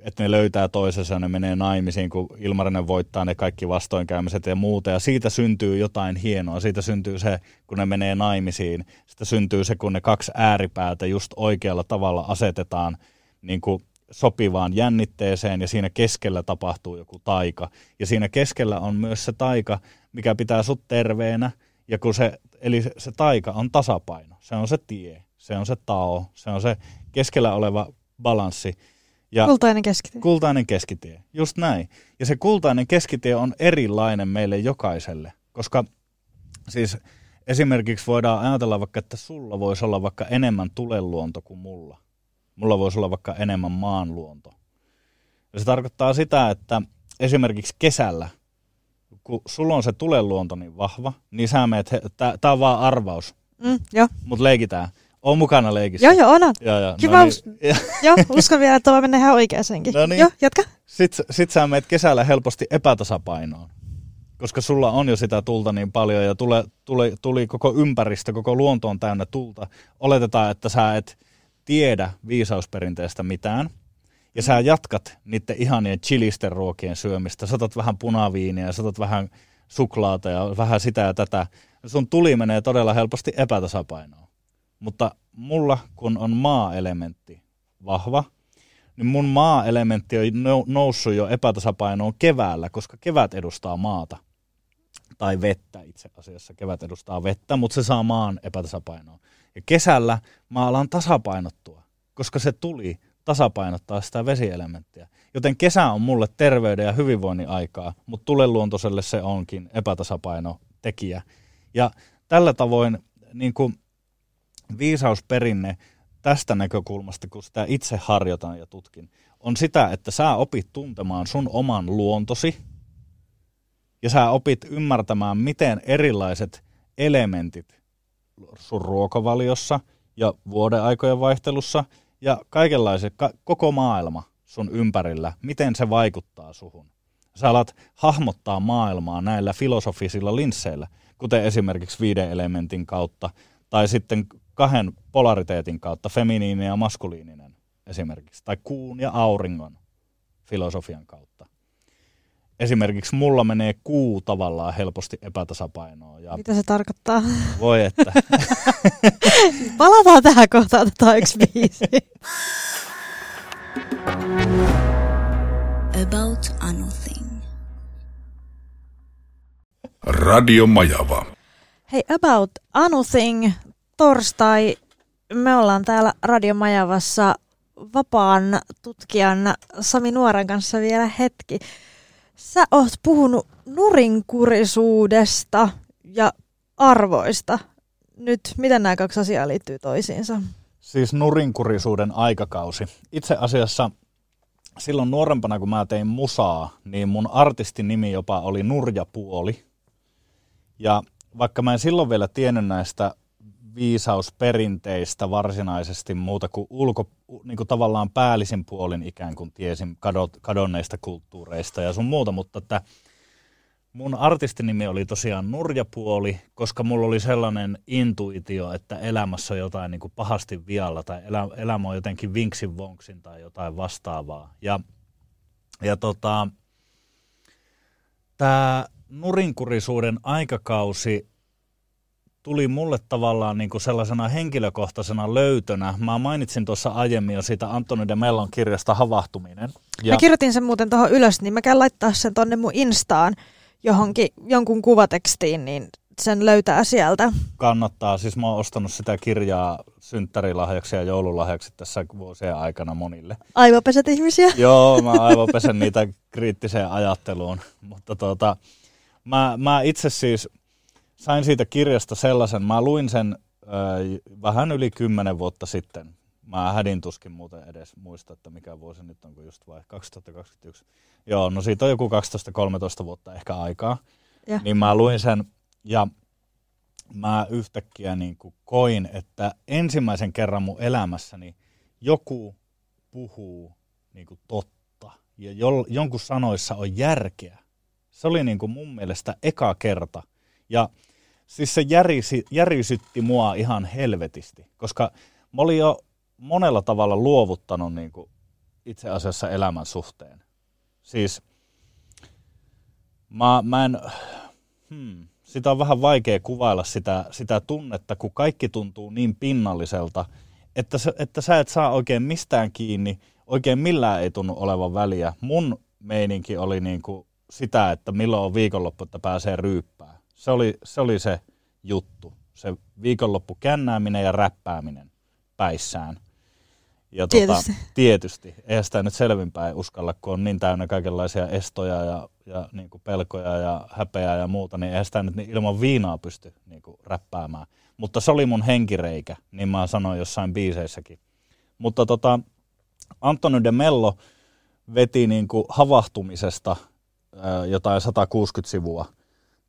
että ne löytää toisensa ne menee naimisiin, kun Ilmarinen voittaa ne kaikki vastoinkäymiset ja muuta. Ja siitä syntyy jotain hienoa. Siitä syntyy se, kun ne menee naimisiin. Sitä syntyy se, kun ne kaksi ääripäätä just oikealla tavalla asetetaan niin kuin sopivaan jännitteeseen ja siinä keskellä tapahtuu joku taika. Ja siinä keskellä on myös se taika, mikä pitää sut terveenä. Ja kun se, eli se taika on tasapaino, se on se tie, se on se tao, se on se keskellä oleva balanssi. Ja Kultainen keskitie. kultainen keskitie, just näin. Ja se kultainen keskitie on erilainen meille jokaiselle, koska siis esimerkiksi voidaan ajatella vaikka, että sulla voisi olla vaikka enemmän tuleluonto kuin mulla. Mulla voisi olla vaikka enemmän maanluonto. Ja se tarkoittaa sitä, että esimerkiksi kesällä, kun sulla on se tuleluonto niin vahva, niin sä meet, tää on vaan arvaus, Mm, mutta leikitään. On mukana leikissä. joo, joo, on. Joo, joo. Kiva No niin. joo, uskon vielä, että voi mennä ihan oikeasenkin. No niin. Joo, jatka. Sitten sit sä meet kesällä helposti epätasapainoon, koska sulla on jo sitä tulta niin paljon ja tule, tuli, tuli koko ympäristö, koko luonto on täynnä tulta. Oletetaan, että sä et tiedä viisausperinteestä mitään ja sä jatkat niiden ihanien chilisten ruokien syömistä. Satat vähän punaviiniä, satat vähän suklaata ja vähän sitä ja tätä. Sun tuli menee todella helposti epätasapainoon. Mutta mulla, kun on maa-elementti vahva, niin mun maa-elementti on nou- noussut jo epätasapainoon keväällä, koska kevät edustaa maata. Tai vettä itse asiassa. Kevät edustaa vettä, mutta se saa maan epätasapainoon. Ja kesällä mä alan tasapainottua, koska se tuli tasapainottaa sitä vesielementtiä. Joten kesä on mulle terveyden ja hyvinvoinnin aikaa, mutta tuleluontoiselle se onkin epätasapainotekijä. Ja tällä tavoin niin kuin viisausperinne tästä näkökulmasta, kun sitä itse harjoitan ja tutkin, on sitä, että sä opit tuntemaan sun oman luontosi ja sä opit ymmärtämään, miten erilaiset elementit sun ruokavaliossa ja vuodeaikojen vaihtelussa ja kaikenlaiset, ka- koko maailma sun ympärillä, miten se vaikuttaa suhun. Sä alat hahmottaa maailmaa näillä filosofisilla linsseillä, kuten esimerkiksi viiden elementin kautta, tai sitten kahden polariteetin kautta, feminiininen ja maskuliininen esimerkiksi, tai kuun ja auringon filosofian kautta. Esimerkiksi mulla menee kuu tavallaan helposti epätasapainoon, ja Mitä se tarkoittaa? voi että, Palataan tähän kohtaan, otetaan yksi biisi. About anything. Radio Majava. Hei, About Anything, torstai. Me ollaan täällä Radiomajavassa vapaan tutkijan Sami Nuoran kanssa vielä hetki. Sä oot puhunut nurinkurisuudesta ja arvoista. Nyt, miten nämä kaksi asiaa liittyy toisiinsa? siis nurinkurisuuden aikakausi. Itse asiassa silloin nuorempana, kun mä tein musaa, niin mun artistin nimi jopa oli Nurjapuoli. Ja vaikka mä en silloin vielä tiennyt näistä viisausperinteistä varsinaisesti muuta kuin ulko, niin kuin tavallaan päällisin puolin ikään kuin tiesin kadonneista kulttuureista ja sun muuta, mutta että mun artistinimi oli tosiaan Nurjapuoli, koska mulla oli sellainen intuitio, että elämässä on jotain niin kuin pahasti vialla tai elä, elämä on jotenkin vinksin vonksin tai jotain vastaavaa. Ja, ja tota, tämä nurinkurisuuden aikakausi tuli mulle tavallaan niin kuin sellaisena henkilökohtaisena löytönä. Mä mainitsin tuossa aiemmin jo siitä Antoni de Mellon kirjasta Havahtuminen. Ja. Mä kirjoitin sen muuten tuohon ylös, niin mä käyn laittaa sen tonne mun Instaan johonkin, jonkun kuvatekstiin, niin sen löytää sieltä. kannattaa. Siis mä oon ostanut sitä kirjaa synttärilahjaksi ja joululahjaksi tässä vuosien aikana monille. Aivopesät ihmisiä. Joo, mä aivopesen niitä kriittiseen ajatteluun. Mutta tota, mä, mä itse siis sain siitä kirjasta sellaisen, mä luin sen ö, vähän yli kymmenen vuotta sitten. Mä hädin tuskin muuten edes muista, että mikä vuosi nyt on, kun just vai 2021. Joo, no siitä on joku 12-13 vuotta ehkä aikaa. Ja. Niin mä luin sen ja mä yhtäkkiä niin kuin koin, että ensimmäisen kerran mun elämässäni joku puhuu niin kuin totta ja jol, jonkun sanoissa on järkeä. Se oli niin kuin mun mielestä eka kerta. Ja siis se järisi, järisytti mua ihan helvetisti, koska mä olin jo monella tavalla luovuttanut niin kuin itse asiassa elämän suhteen. Siis mä, mä en, hmm, sitä on vähän vaikea kuvailla sitä, sitä tunnetta, kun kaikki tuntuu niin pinnalliselta, että, että sä et saa oikein mistään kiinni, oikein millään ei tunnu olevan väliä. Mun meininki oli niin kuin sitä, että milloin on viikonloppu, että pääsee ryyppää. Se oli, se oli se juttu, se viikonloppu kännääminen ja räppääminen päissään. Ja Tietysti. Tota, tietysti. Eihän sitä nyt selvinpäin uskalla, kun on niin täynnä kaikenlaisia estoja ja, ja niin kuin pelkoja ja häpeää ja muuta, niin eihän sitä nyt niin ilman viinaa pysty niin kuin räppäämään. Mutta se oli mun henkireikä, niin mä sanoin jossain biiseissäkin. Mutta tota, Antoni de Mello veti niin kuin havahtumisesta ää, jotain 160 sivua,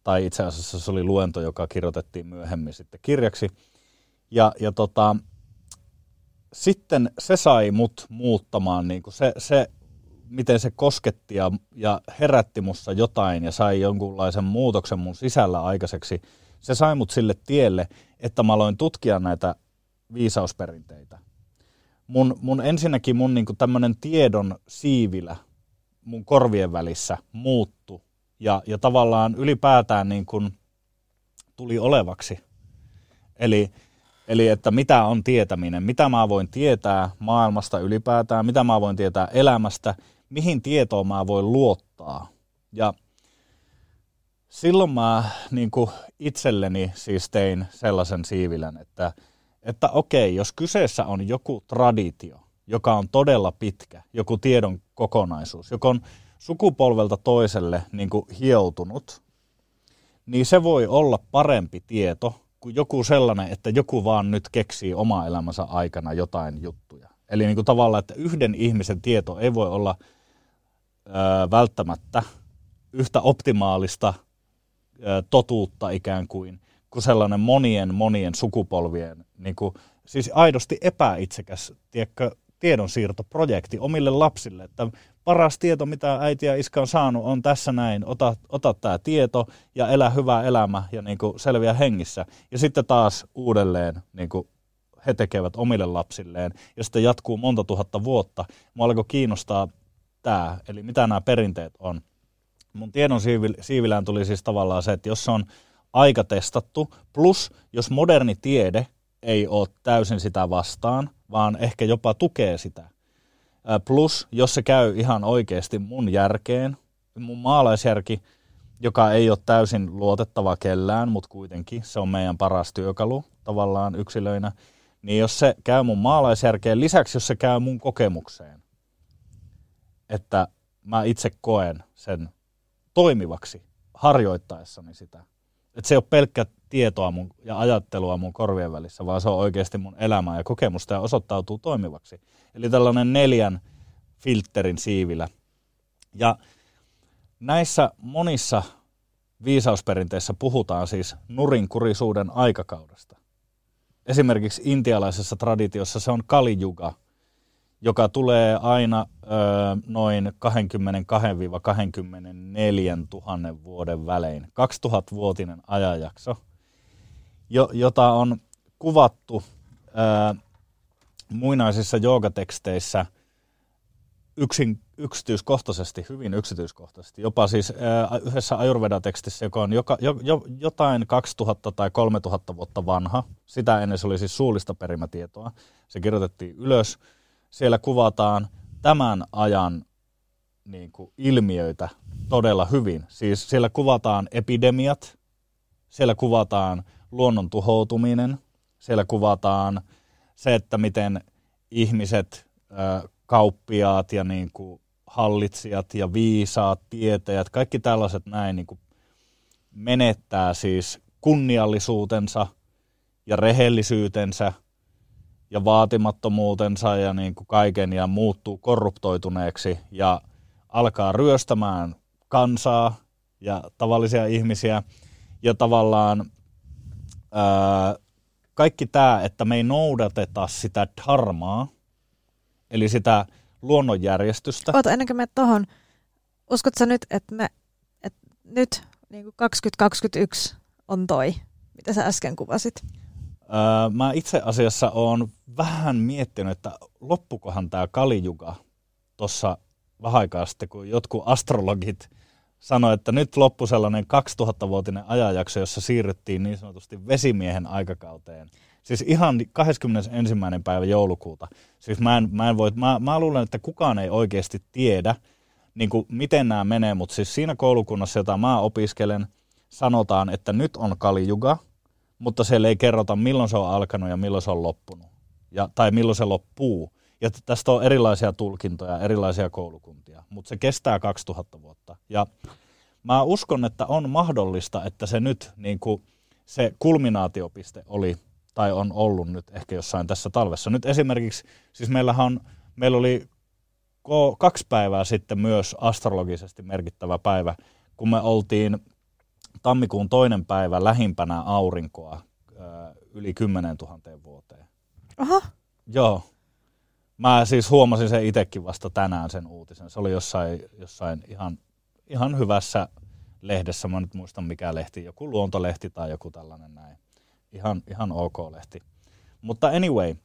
tai itse asiassa se oli luento, joka kirjoitettiin myöhemmin sitten kirjaksi. Ja, ja tota, sitten se sai mut muuttamaan, niin kuin se, se, miten se kosketti ja, ja herätti mussa jotain ja sai jonkunlaisen muutoksen mun sisällä aikaiseksi. Se sai mut sille tielle, että mä aloin tutkia näitä viisausperinteitä. Mun, mun ensinnäkin mun niin tämmöinen tiedon siivilä mun korvien välissä muuttu ja, ja tavallaan ylipäätään niin kuin tuli olevaksi. Eli Eli että mitä on tietäminen, mitä mä voin tietää maailmasta ylipäätään, mitä mä voin tietää elämästä, mihin tietoon mä voin luottaa. Ja silloin mä niin kuin itselleni siis tein sellaisen siivilän, että, että okei, jos kyseessä on joku traditio, joka on todella pitkä, joku tiedon kokonaisuus, joka on sukupolvelta toiselle niin kuin hioutunut, niin se voi olla parempi tieto kuin joku sellainen, että joku vaan nyt keksii oma elämänsä aikana jotain juttuja. Eli niin kuin tavallaan, että yhden ihmisen tieto ei voi olla ö, välttämättä yhtä optimaalista ö, totuutta ikään kuin, kuin sellainen monien monien sukupolvien, niin kuin, siis aidosti epäitsekäs tiedonsiirtoprojekti omille lapsille, että paras tieto, mitä äiti ja iska on saanut, on tässä näin. Ota, ota tämä tieto ja elä hyvä elämä ja niin kuin selviä hengissä. Ja sitten taas uudelleen niin kuin he tekevät omille lapsilleen. Ja sitten jatkuu monta tuhatta vuotta. Mua alkoi kiinnostaa tämä, eli mitä nämä perinteet on. Mun tiedon siivilään tuli siis tavallaan se, että jos se on aika testattu, plus jos moderni tiede ei ole täysin sitä vastaan, vaan ehkä jopa tukee sitä, Plus, jos se käy ihan oikeasti mun järkeen, mun maalaisjärki, joka ei ole täysin luotettava kellään, mutta kuitenkin se on meidän paras työkalu tavallaan yksilöinä, niin jos se käy mun maalaisjärkeen, lisäksi jos se käy mun kokemukseen, että mä itse koen sen toimivaksi harjoittaessani sitä. Että se ei ole pelkkä tietoa mun, ja ajattelua mun korvien välissä, vaan se on oikeasti mun elämää ja kokemusta ja osoittautuu toimivaksi. Eli tällainen neljän filterin siivillä. Ja näissä monissa viisausperinteissä puhutaan siis nurinkurisuuden aikakaudesta. Esimerkiksi intialaisessa traditiossa se on Kali Yuga, joka tulee aina ö, noin 22-24 000 vuoden välein. 2000-vuotinen ajanjakso, jo, jota on kuvattu ö, muinaisissa joogateksteissä yksin, yksityiskohtaisesti, hyvin yksityiskohtaisesti. Jopa siis äh, yhdessä Ayurveda-tekstissä, joka on joka, jo, jo, jotain 2000 tai 3000 vuotta vanha. Sitä ennen se oli siis suullista perimätietoa. Se kirjoitettiin ylös. Siellä kuvataan tämän ajan niin kuin, ilmiöitä todella hyvin. Siis siellä kuvataan epidemiat, siellä kuvataan luonnon tuhoutuminen, siellä kuvataan se, että miten ihmiset, kauppiaat ja niin kuin hallitsijat ja viisaat tietäjät, kaikki tällaiset näin niin kuin menettää siis kunniallisuutensa ja rehellisyytensä ja vaatimattomuutensa ja niin kuin kaiken ja muuttuu korruptoituneeksi ja alkaa ryöstämään kansaa ja tavallisia ihmisiä. Ja tavallaan kaikki tämä, että me ei noudateta sitä dharmaa, eli sitä luonnonjärjestystä. Oota, ennen kuin me tuohon, uskotko sä nyt, että me, että nyt niin kuin 2021 on toi, mitä sä äsken kuvasit? Öö, mä itse asiassa oon vähän miettinyt, että loppukohan tämä Kalijuga tuossa vähän aikaa sitten, kun jotkut astrologit sanoi, että nyt loppu sellainen 2000-vuotinen ajanjakso, jossa siirryttiin niin sanotusti vesimiehen aikakauteen. Siis ihan 21. päivä joulukuuta. Siis mä, en, mä, en voi, mä, mä luulen, että kukaan ei oikeasti tiedä, niin kuin miten nämä menee, mutta siis siinä koulukunnassa, jota mä opiskelen, sanotaan, että nyt on Kalijuga, mutta siellä ei kerrota, milloin se on alkanut ja milloin se on loppunut. Ja, tai milloin se loppuu. Ja tästä on erilaisia tulkintoja, erilaisia koulukuntia, mutta se kestää 2000 vuotta. Ja mä uskon, että on mahdollista, että se nyt niin kuin se kulminaatiopiste oli tai on ollut nyt ehkä jossain tässä talvessa. Nyt esimerkiksi, siis meillähän on, meillä oli kaksi päivää sitten myös astrologisesti merkittävä päivä, kun me oltiin tammikuun toinen päivä lähimpänä aurinkoa yli 10 000 vuoteen. Aha, Joo. Mä siis huomasin sen itsekin vasta tänään sen uutisen. Se oli jossain, jossain ihan, ihan hyvässä lehdessä. Mä nyt muistan mikä lehti, joku luontolehti tai joku tällainen näin. Ihan, ihan ok lehti. Mutta anyway,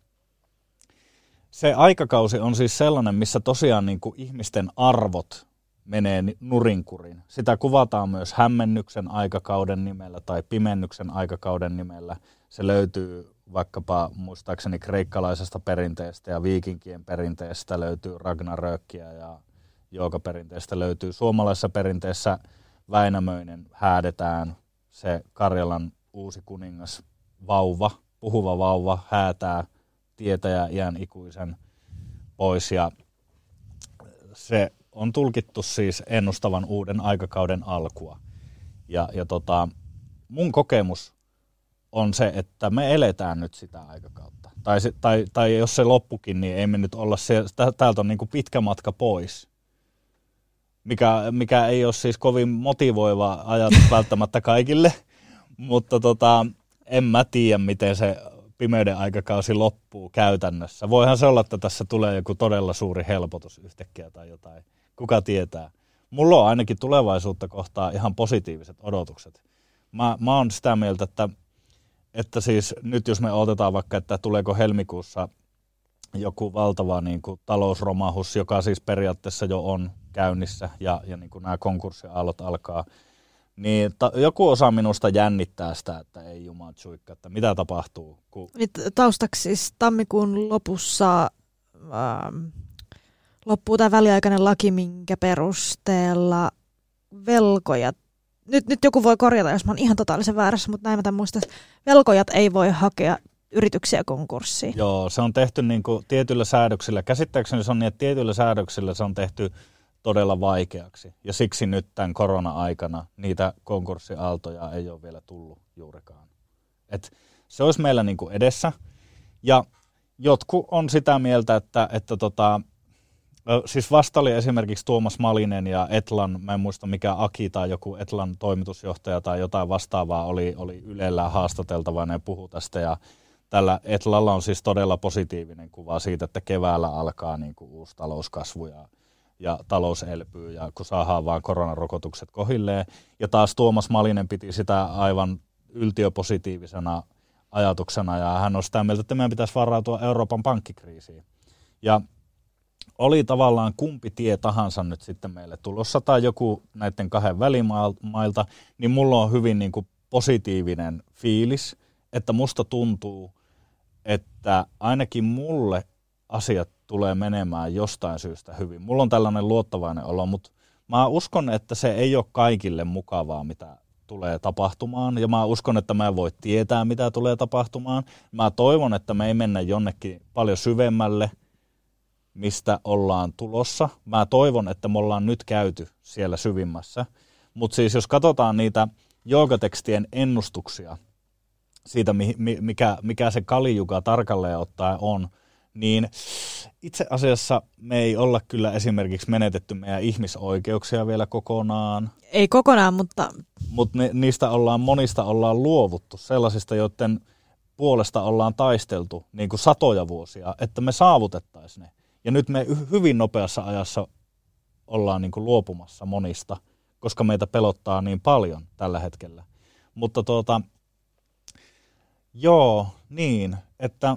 se aikakausi on siis sellainen, missä tosiaan niin kuin ihmisten arvot menee nurinkurin. Sitä kuvataan myös hämmennyksen aikakauden nimellä tai pimennyksen aikakauden nimellä. Se löytyy vaikkapa muistaakseni kreikkalaisesta perinteestä ja viikinkien perinteestä löytyy Ragnarökkiä ja joogaperinteestä löytyy suomalaisessa perinteessä Väinämöinen häädetään se Karjalan uusi kuningas vauva, puhuva vauva häätää tietäjä iän ikuisen pois ja se on tulkittu siis ennustavan uuden aikakauden alkua. Ja, ja tota, mun kokemus on se, että me eletään nyt sitä aikakautta. Tai, se, tai, tai jos se loppukin, niin ei me nyt olla se, tä- täältä on niin kuin pitkä matka pois. Mikä, mikä ei ole siis kovin motivoiva ajatus välttämättä kaikille, mutta tota, en mä tiedä, miten se pimeyden aikakausi loppuu käytännössä. Voihan se olla, että tässä tulee joku todella suuri helpotus yhtäkkiä tai jotain. Kuka tietää. Mulla on ainakin tulevaisuutta kohtaa ihan positiiviset odotukset. Mä, mä oon sitä mieltä, että, että siis nyt jos me otetaan vaikka, että tuleeko helmikuussa joku valtava niin kuin, talousromahus, joka siis periaatteessa jo on käynnissä ja, ja niin kuin nämä konkurssiaallot alkaa, niin ta, joku osa minusta jännittää sitä, että ei juman suikka, että mitä tapahtuu. Kun, taustaksi siis tammikuun lopussa ähm, loppuu tämä väliaikainen laki, minkä perusteella velkojat, nyt, nyt joku voi korjata, jos mä oon ihan totaalisen väärässä, mutta näin mä tämän muistan, velkojat ei voi hakea yrityksiä konkurssiin. joo, se on tehty niin kuin tietyillä säädöksillä. Käsittääkseni se on niin, että tietyillä säädöksillä se on tehty todella vaikeaksi. Ja siksi nyt tämän korona-aikana niitä konkurssiaaltoja ei ole vielä tullut juurikaan. Et se olisi meillä niin kuin edessä. Ja jotkut on sitä mieltä, että, että tota, siis vasta oli esimerkiksi Tuomas Malinen ja Etlan, mä en muista mikä Aki tai joku Etlan toimitusjohtaja tai jotain vastaavaa oli, oli Ylellä haastateltavana ja puhu tästä. Ja tällä Etlalla on siis todella positiivinen kuva siitä, että keväällä alkaa niin kuin uusi talouskasvu ja, ja talous elpyy ja kun saadaan vaan koronarokotukset kohilleen. Ja taas Tuomas Malinen piti sitä aivan yltiöpositiivisena ajatuksena ja hän on sitä mieltä, että meidän pitäisi varautua Euroopan pankkikriisiin. Ja oli tavallaan kumpi tie tahansa nyt sitten meille tulossa tai joku näiden kahden välimailta, niin mulla on hyvin niin kuin positiivinen fiilis, että musta tuntuu, että ainakin mulle asiat tulee menemään jostain syystä hyvin. Mulla on tällainen luottavainen olo, mutta mä uskon, että se ei ole kaikille mukavaa, mitä tulee tapahtumaan. Ja mä uskon, että mä en voi tietää, mitä tulee tapahtumaan. Mä toivon, että me ei mennä jonnekin paljon syvemmälle, mistä ollaan tulossa. Mä toivon, että me ollaan nyt käyty siellä syvimmässä. Mutta siis jos katsotaan niitä joogatekstien ennustuksia siitä, mi- mi- mikä, mikä se kalijuga tarkalleen ottaen on, niin itse asiassa me ei olla kyllä esimerkiksi menetetty meidän ihmisoikeuksia vielä kokonaan, Ei kokonaan, mutta mutta niistä ollaan, monista ollaan luovuttu, sellaisista, joiden puolesta ollaan taisteltu niin kuin satoja vuosia, että me saavutettaisiin ne. Ja nyt me hy- hyvin nopeassa ajassa ollaan niin kuin luopumassa monista, koska meitä pelottaa niin paljon tällä hetkellä. Mutta tuota, joo, niin, että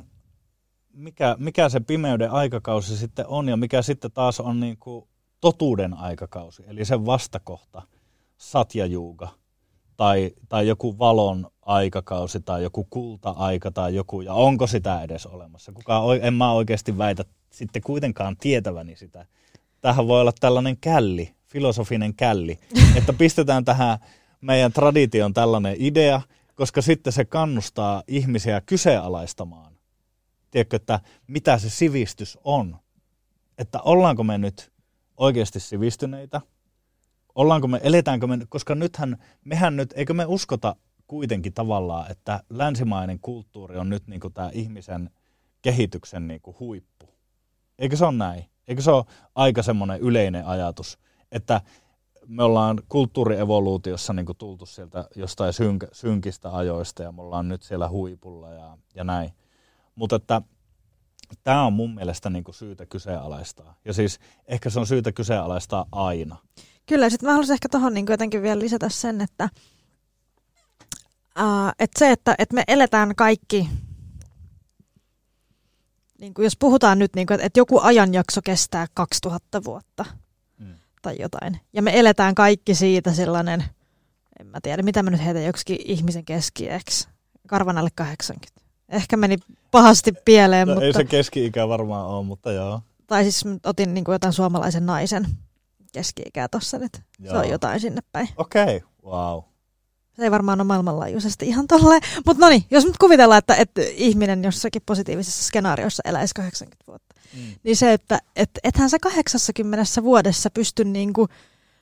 mikä, mikä se pimeyden aikakausi sitten on ja mikä sitten taas on niin kuin totuuden aikakausi, eli sen vastakohta, satjajuuga tai, tai joku valon aikakausi tai joku kulta-aika tai joku, ja onko sitä edes olemassa? Kuka, en mä oikeasti väitä sitten kuitenkaan tietäväni sitä. Tähän voi olla tällainen källi, filosofinen källi, että pistetään tähän meidän tradition tällainen idea, koska sitten se kannustaa ihmisiä kyseenalaistamaan tiedätkö, että mitä se sivistys on. Että ollaanko me nyt oikeasti sivistyneitä, ollaanko me, eletäänkö me, koska nythän, mehän nyt, eikö me uskota kuitenkin tavallaan, että länsimainen kulttuuri on nyt niin tämä ihmisen kehityksen niin kuin huippu. Eikö se ole näin? Eikö se ole aika semmoinen yleinen ajatus, että me ollaan kulttuurievoluutiossa niin tultu sieltä jostain synk- synkistä ajoista ja me ollaan nyt siellä huipulla ja, ja näin. Mutta että tämä on mun mielestä niin syytä kyseenalaistaa. Ja siis ehkä se on syytä kyseenalaistaa aina. Kyllä, sitten mä haluaisin ehkä tuohon niin jotenkin vielä lisätä sen, että, uh, että se, että, että me eletään kaikki, niin kuin jos puhutaan nyt, niin kuin, että, joku ajanjakso kestää 2000 vuotta mm. tai jotain, ja me eletään kaikki siitä sellainen, en mä tiedä, mitä mä nyt heitän joksikin ihmisen keskiäksi, karvan alle 80. Ehkä meni pahasti pieleen. No, mutta... Ei se keski-ikä varmaan ole, mutta joo. Tai siis otin niin kuin jotain suomalaisen naisen keski-ikää tuossa nyt. Joo. Se on jotain sinne päin. Okei, okay. wow. Se ei varmaan ole maailmanlaajuisesti ihan tolleen. Mutta no niin, jos nyt kuvitellaan, että, että ihminen jossakin positiivisessa skenaariossa eläisi 80 vuotta, mm. niin se, että et, ethän sä 80 vuodessa pysty niinku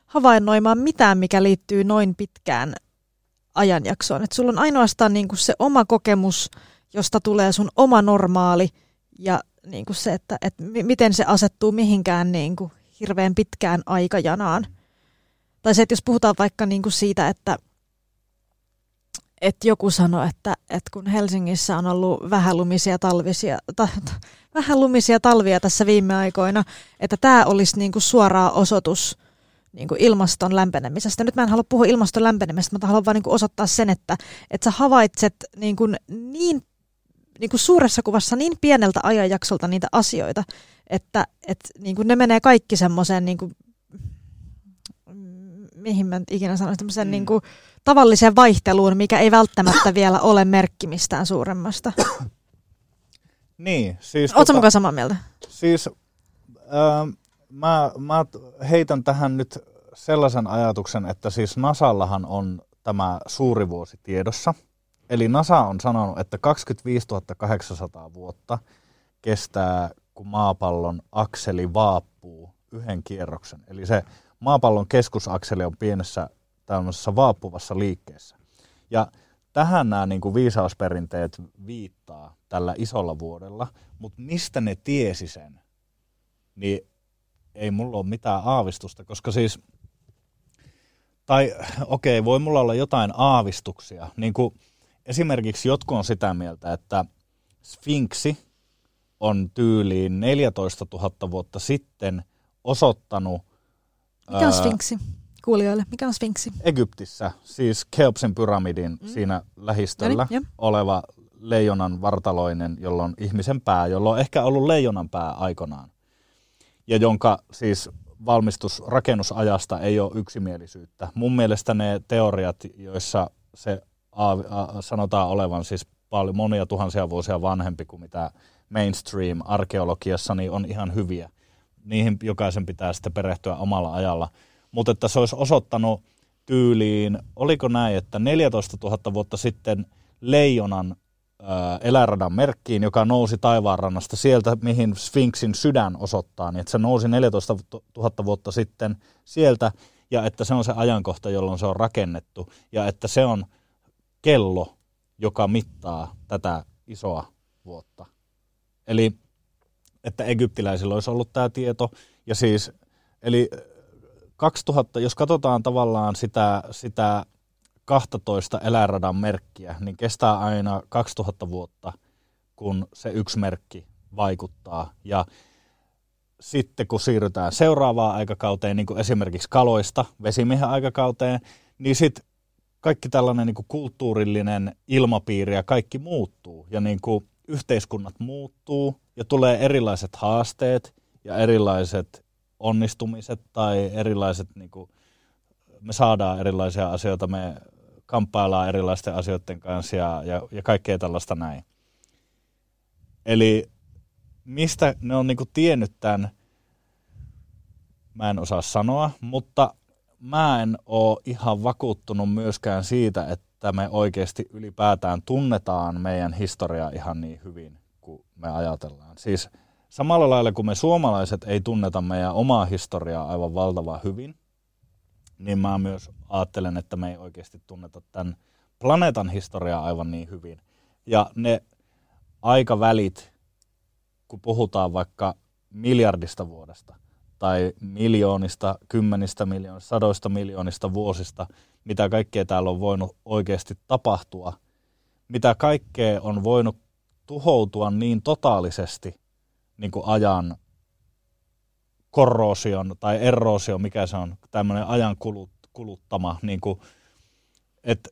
havainnoimaan mitään, mikä liittyy noin pitkään ajanjaksoon. Et sulla on ainoastaan niinku se oma kokemus, josta tulee sun oma normaali ja niinku se, että et miten se asettuu mihinkään niinku hirveän pitkään aikajanaan. Tai se, että jos puhutaan vaikka niinku siitä, että että joku sanoi, että, että kun Helsingissä on ollut vähälumisia, talvisia, ta, ta, vähälumisia talvia tässä viime aikoina, että tämä olisi niinku suoraa osoitus niinku ilmaston lämpenemisestä. Nyt mä en halua puhua ilmaston lämpenemisestä, mutta haluan vain niinku osoittaa sen, että, että sä havaitset niinku niin niinku suuressa kuvassa niin pieneltä ajanjaksolta niitä asioita, että et, niinku ne menee kaikki semmoiseen, niinku, mihin mä ikinä sanoisin, mm. niinku, tavalliseen vaihteluun, mikä ei välttämättä vielä ole merkki mistään suuremmasta. Niin, siis... Oletko tota, mukaan samaa mieltä? Siis äh, mä, mä heitän tähän nyt sellaisen ajatuksen, että siis NASAllahan on tämä suuri vuosi tiedossa. Eli NASA on sanonut, että 25 800 vuotta kestää, kun maapallon akseli vaappuu yhden kierroksen. Eli se maapallon keskusakseli on pienessä tämmöisessä vaappuvassa liikkeessä. Ja tähän nämä niin kuin viisausperinteet viittaa tällä isolla vuodella, mutta mistä ne tiesi sen, niin ei mulla ole mitään aavistusta, koska siis, tai okei, okay, voi mulla olla jotain aavistuksia, niin kuin esimerkiksi jotkut on sitä mieltä, että Sfinksi on tyyliin 14 000 vuotta sitten osoittanut... Mikä on Sfinksi? Kuulijoille. Mikä on Sfinksi? Egyptissä, siis Keopsin pyramidin mm. siinä lähistöllä Eli, oleva leijonan vartaloinen, jolla on ihmisen pää, jolla on ehkä ollut leijonan pää aikanaan. Ja jonka siis valmistus rakennusajasta ei ole yksimielisyyttä. Mun mielestä ne teoriat, joissa se a, a, sanotaan olevan siis paljon monia tuhansia vuosia vanhempi kuin mitä mainstream arkeologiassa, niin on ihan hyviä. Niihin jokaisen pitää sitten perehtyä omalla ajalla – mutta että se olisi osoittanut tyyliin, oliko näin, että 14 000 vuotta sitten leijonan eläradan merkkiin, joka nousi taivaanrannasta sieltä, mihin Sphinxin sydän osoittaa, niin että se nousi 14 000 vuotta sitten sieltä, ja että se on se ajankohta, jolloin se on rakennettu, ja että se on kello, joka mittaa tätä isoa vuotta. Eli että egyptiläisillä olisi ollut tämä tieto, ja siis, eli 2000, jos katsotaan tavallaan sitä, sitä 12 eläinradan merkkiä, niin kestää aina 2000 vuotta, kun se yksi merkki vaikuttaa. Ja sitten kun siirrytään seuraavaan aikakauteen, niin kuin esimerkiksi kaloista vesimiehen aikakauteen, niin sitten kaikki tällainen niin kuin kulttuurillinen ilmapiiri ja kaikki muuttuu. Ja niin kuin yhteiskunnat muuttuu ja tulee erilaiset haasteet ja erilaiset onnistumiset tai erilaiset, niin kuin, me saadaan erilaisia asioita, me kamppaillaan erilaisten asioiden kanssa ja, ja, ja kaikkea tällaista näin. Eli mistä ne on niin kuin tiennyt tämän, mä en osaa sanoa, mutta mä en ole ihan vakuuttunut myöskään siitä, että me oikeasti ylipäätään tunnetaan meidän historiaa ihan niin hyvin kuin me ajatellaan. Siis samalla lailla kuin me suomalaiset ei tunneta meidän omaa historiaa aivan valtavan hyvin, niin mä myös ajattelen, että me ei oikeasti tunneta tämän planeetan historiaa aivan niin hyvin. Ja ne aikavälit, kun puhutaan vaikka miljardista vuodesta tai miljoonista, kymmenistä miljoonista, sadoista miljoonista vuosista, mitä kaikkea täällä on voinut oikeasti tapahtua, mitä kaikkea on voinut tuhoutua niin totaalisesti niin kuin ajan korrosion tai erosio, mikä se on, tämmöinen ajan kulut, kuluttama, niin kuin, että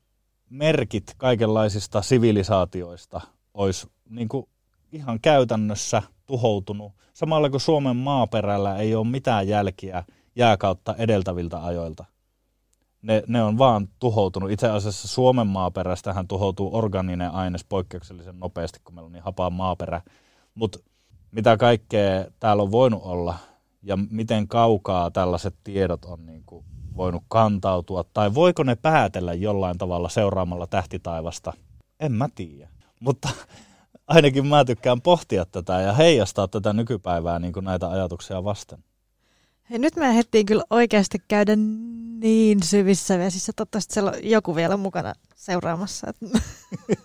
merkit kaikenlaisista sivilisaatioista olisi niin kuin ihan käytännössä tuhoutunut. Samalla kuin Suomen maaperällä ei ole mitään jälkiä jääkautta edeltäviltä ajoilta. Ne, ne on vaan tuhoutunut. Itse asiassa Suomen maaperästähän tuhoutuu organinen aines poikkeuksellisen nopeasti, kun meillä on niin hapaa maaperä. Mutta mitä kaikkea täällä on voinut olla ja miten kaukaa tällaiset tiedot on niin kuin voinut kantautua, tai voiko ne päätellä jollain tavalla seuraamalla tähtitaivasta, en mä tiedä. Mutta ainakin mä tykkään pohtia tätä ja heijastaa tätä nykypäivää niin kuin näitä ajatuksia vasten. Hei, nyt me ehdittiin kyllä oikeasti käydä niin syvissä vesissä. Toivottavasti siellä on joku vielä mukana seuraamassa.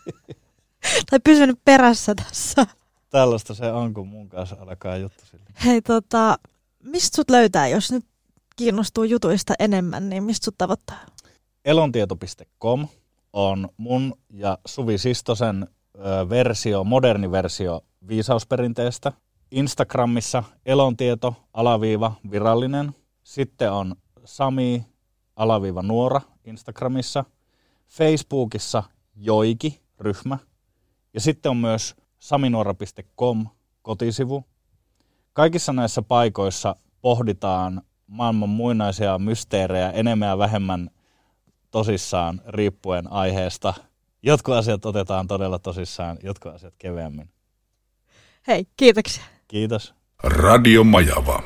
tai pysynyt perässä tässä. Tällaista se on, kun mun kanssa alkaa juttu sille. Hei, tota, mistä sut löytää, jos nyt kiinnostuu jutuista enemmän, niin mistä sut tavoittaa? Elontieto.com on mun ja Suvi Sistosen versio, moderni versio viisausperinteestä. Instagramissa elontieto, alaviiva, virallinen. Sitten on Sami, alaviiva, nuora Instagramissa. Facebookissa Joiki, ryhmä. Ja sitten on myös saminuora.com kotisivu. Kaikissa näissä paikoissa pohditaan maailman muinaisia mysteerejä enemmän ja vähemmän tosissaan riippuen aiheesta. Jotkut asiat otetaan todella tosissaan, jotkut asiat keveämmin. Hei, kiitoksia. Kiitos. Radio Majava.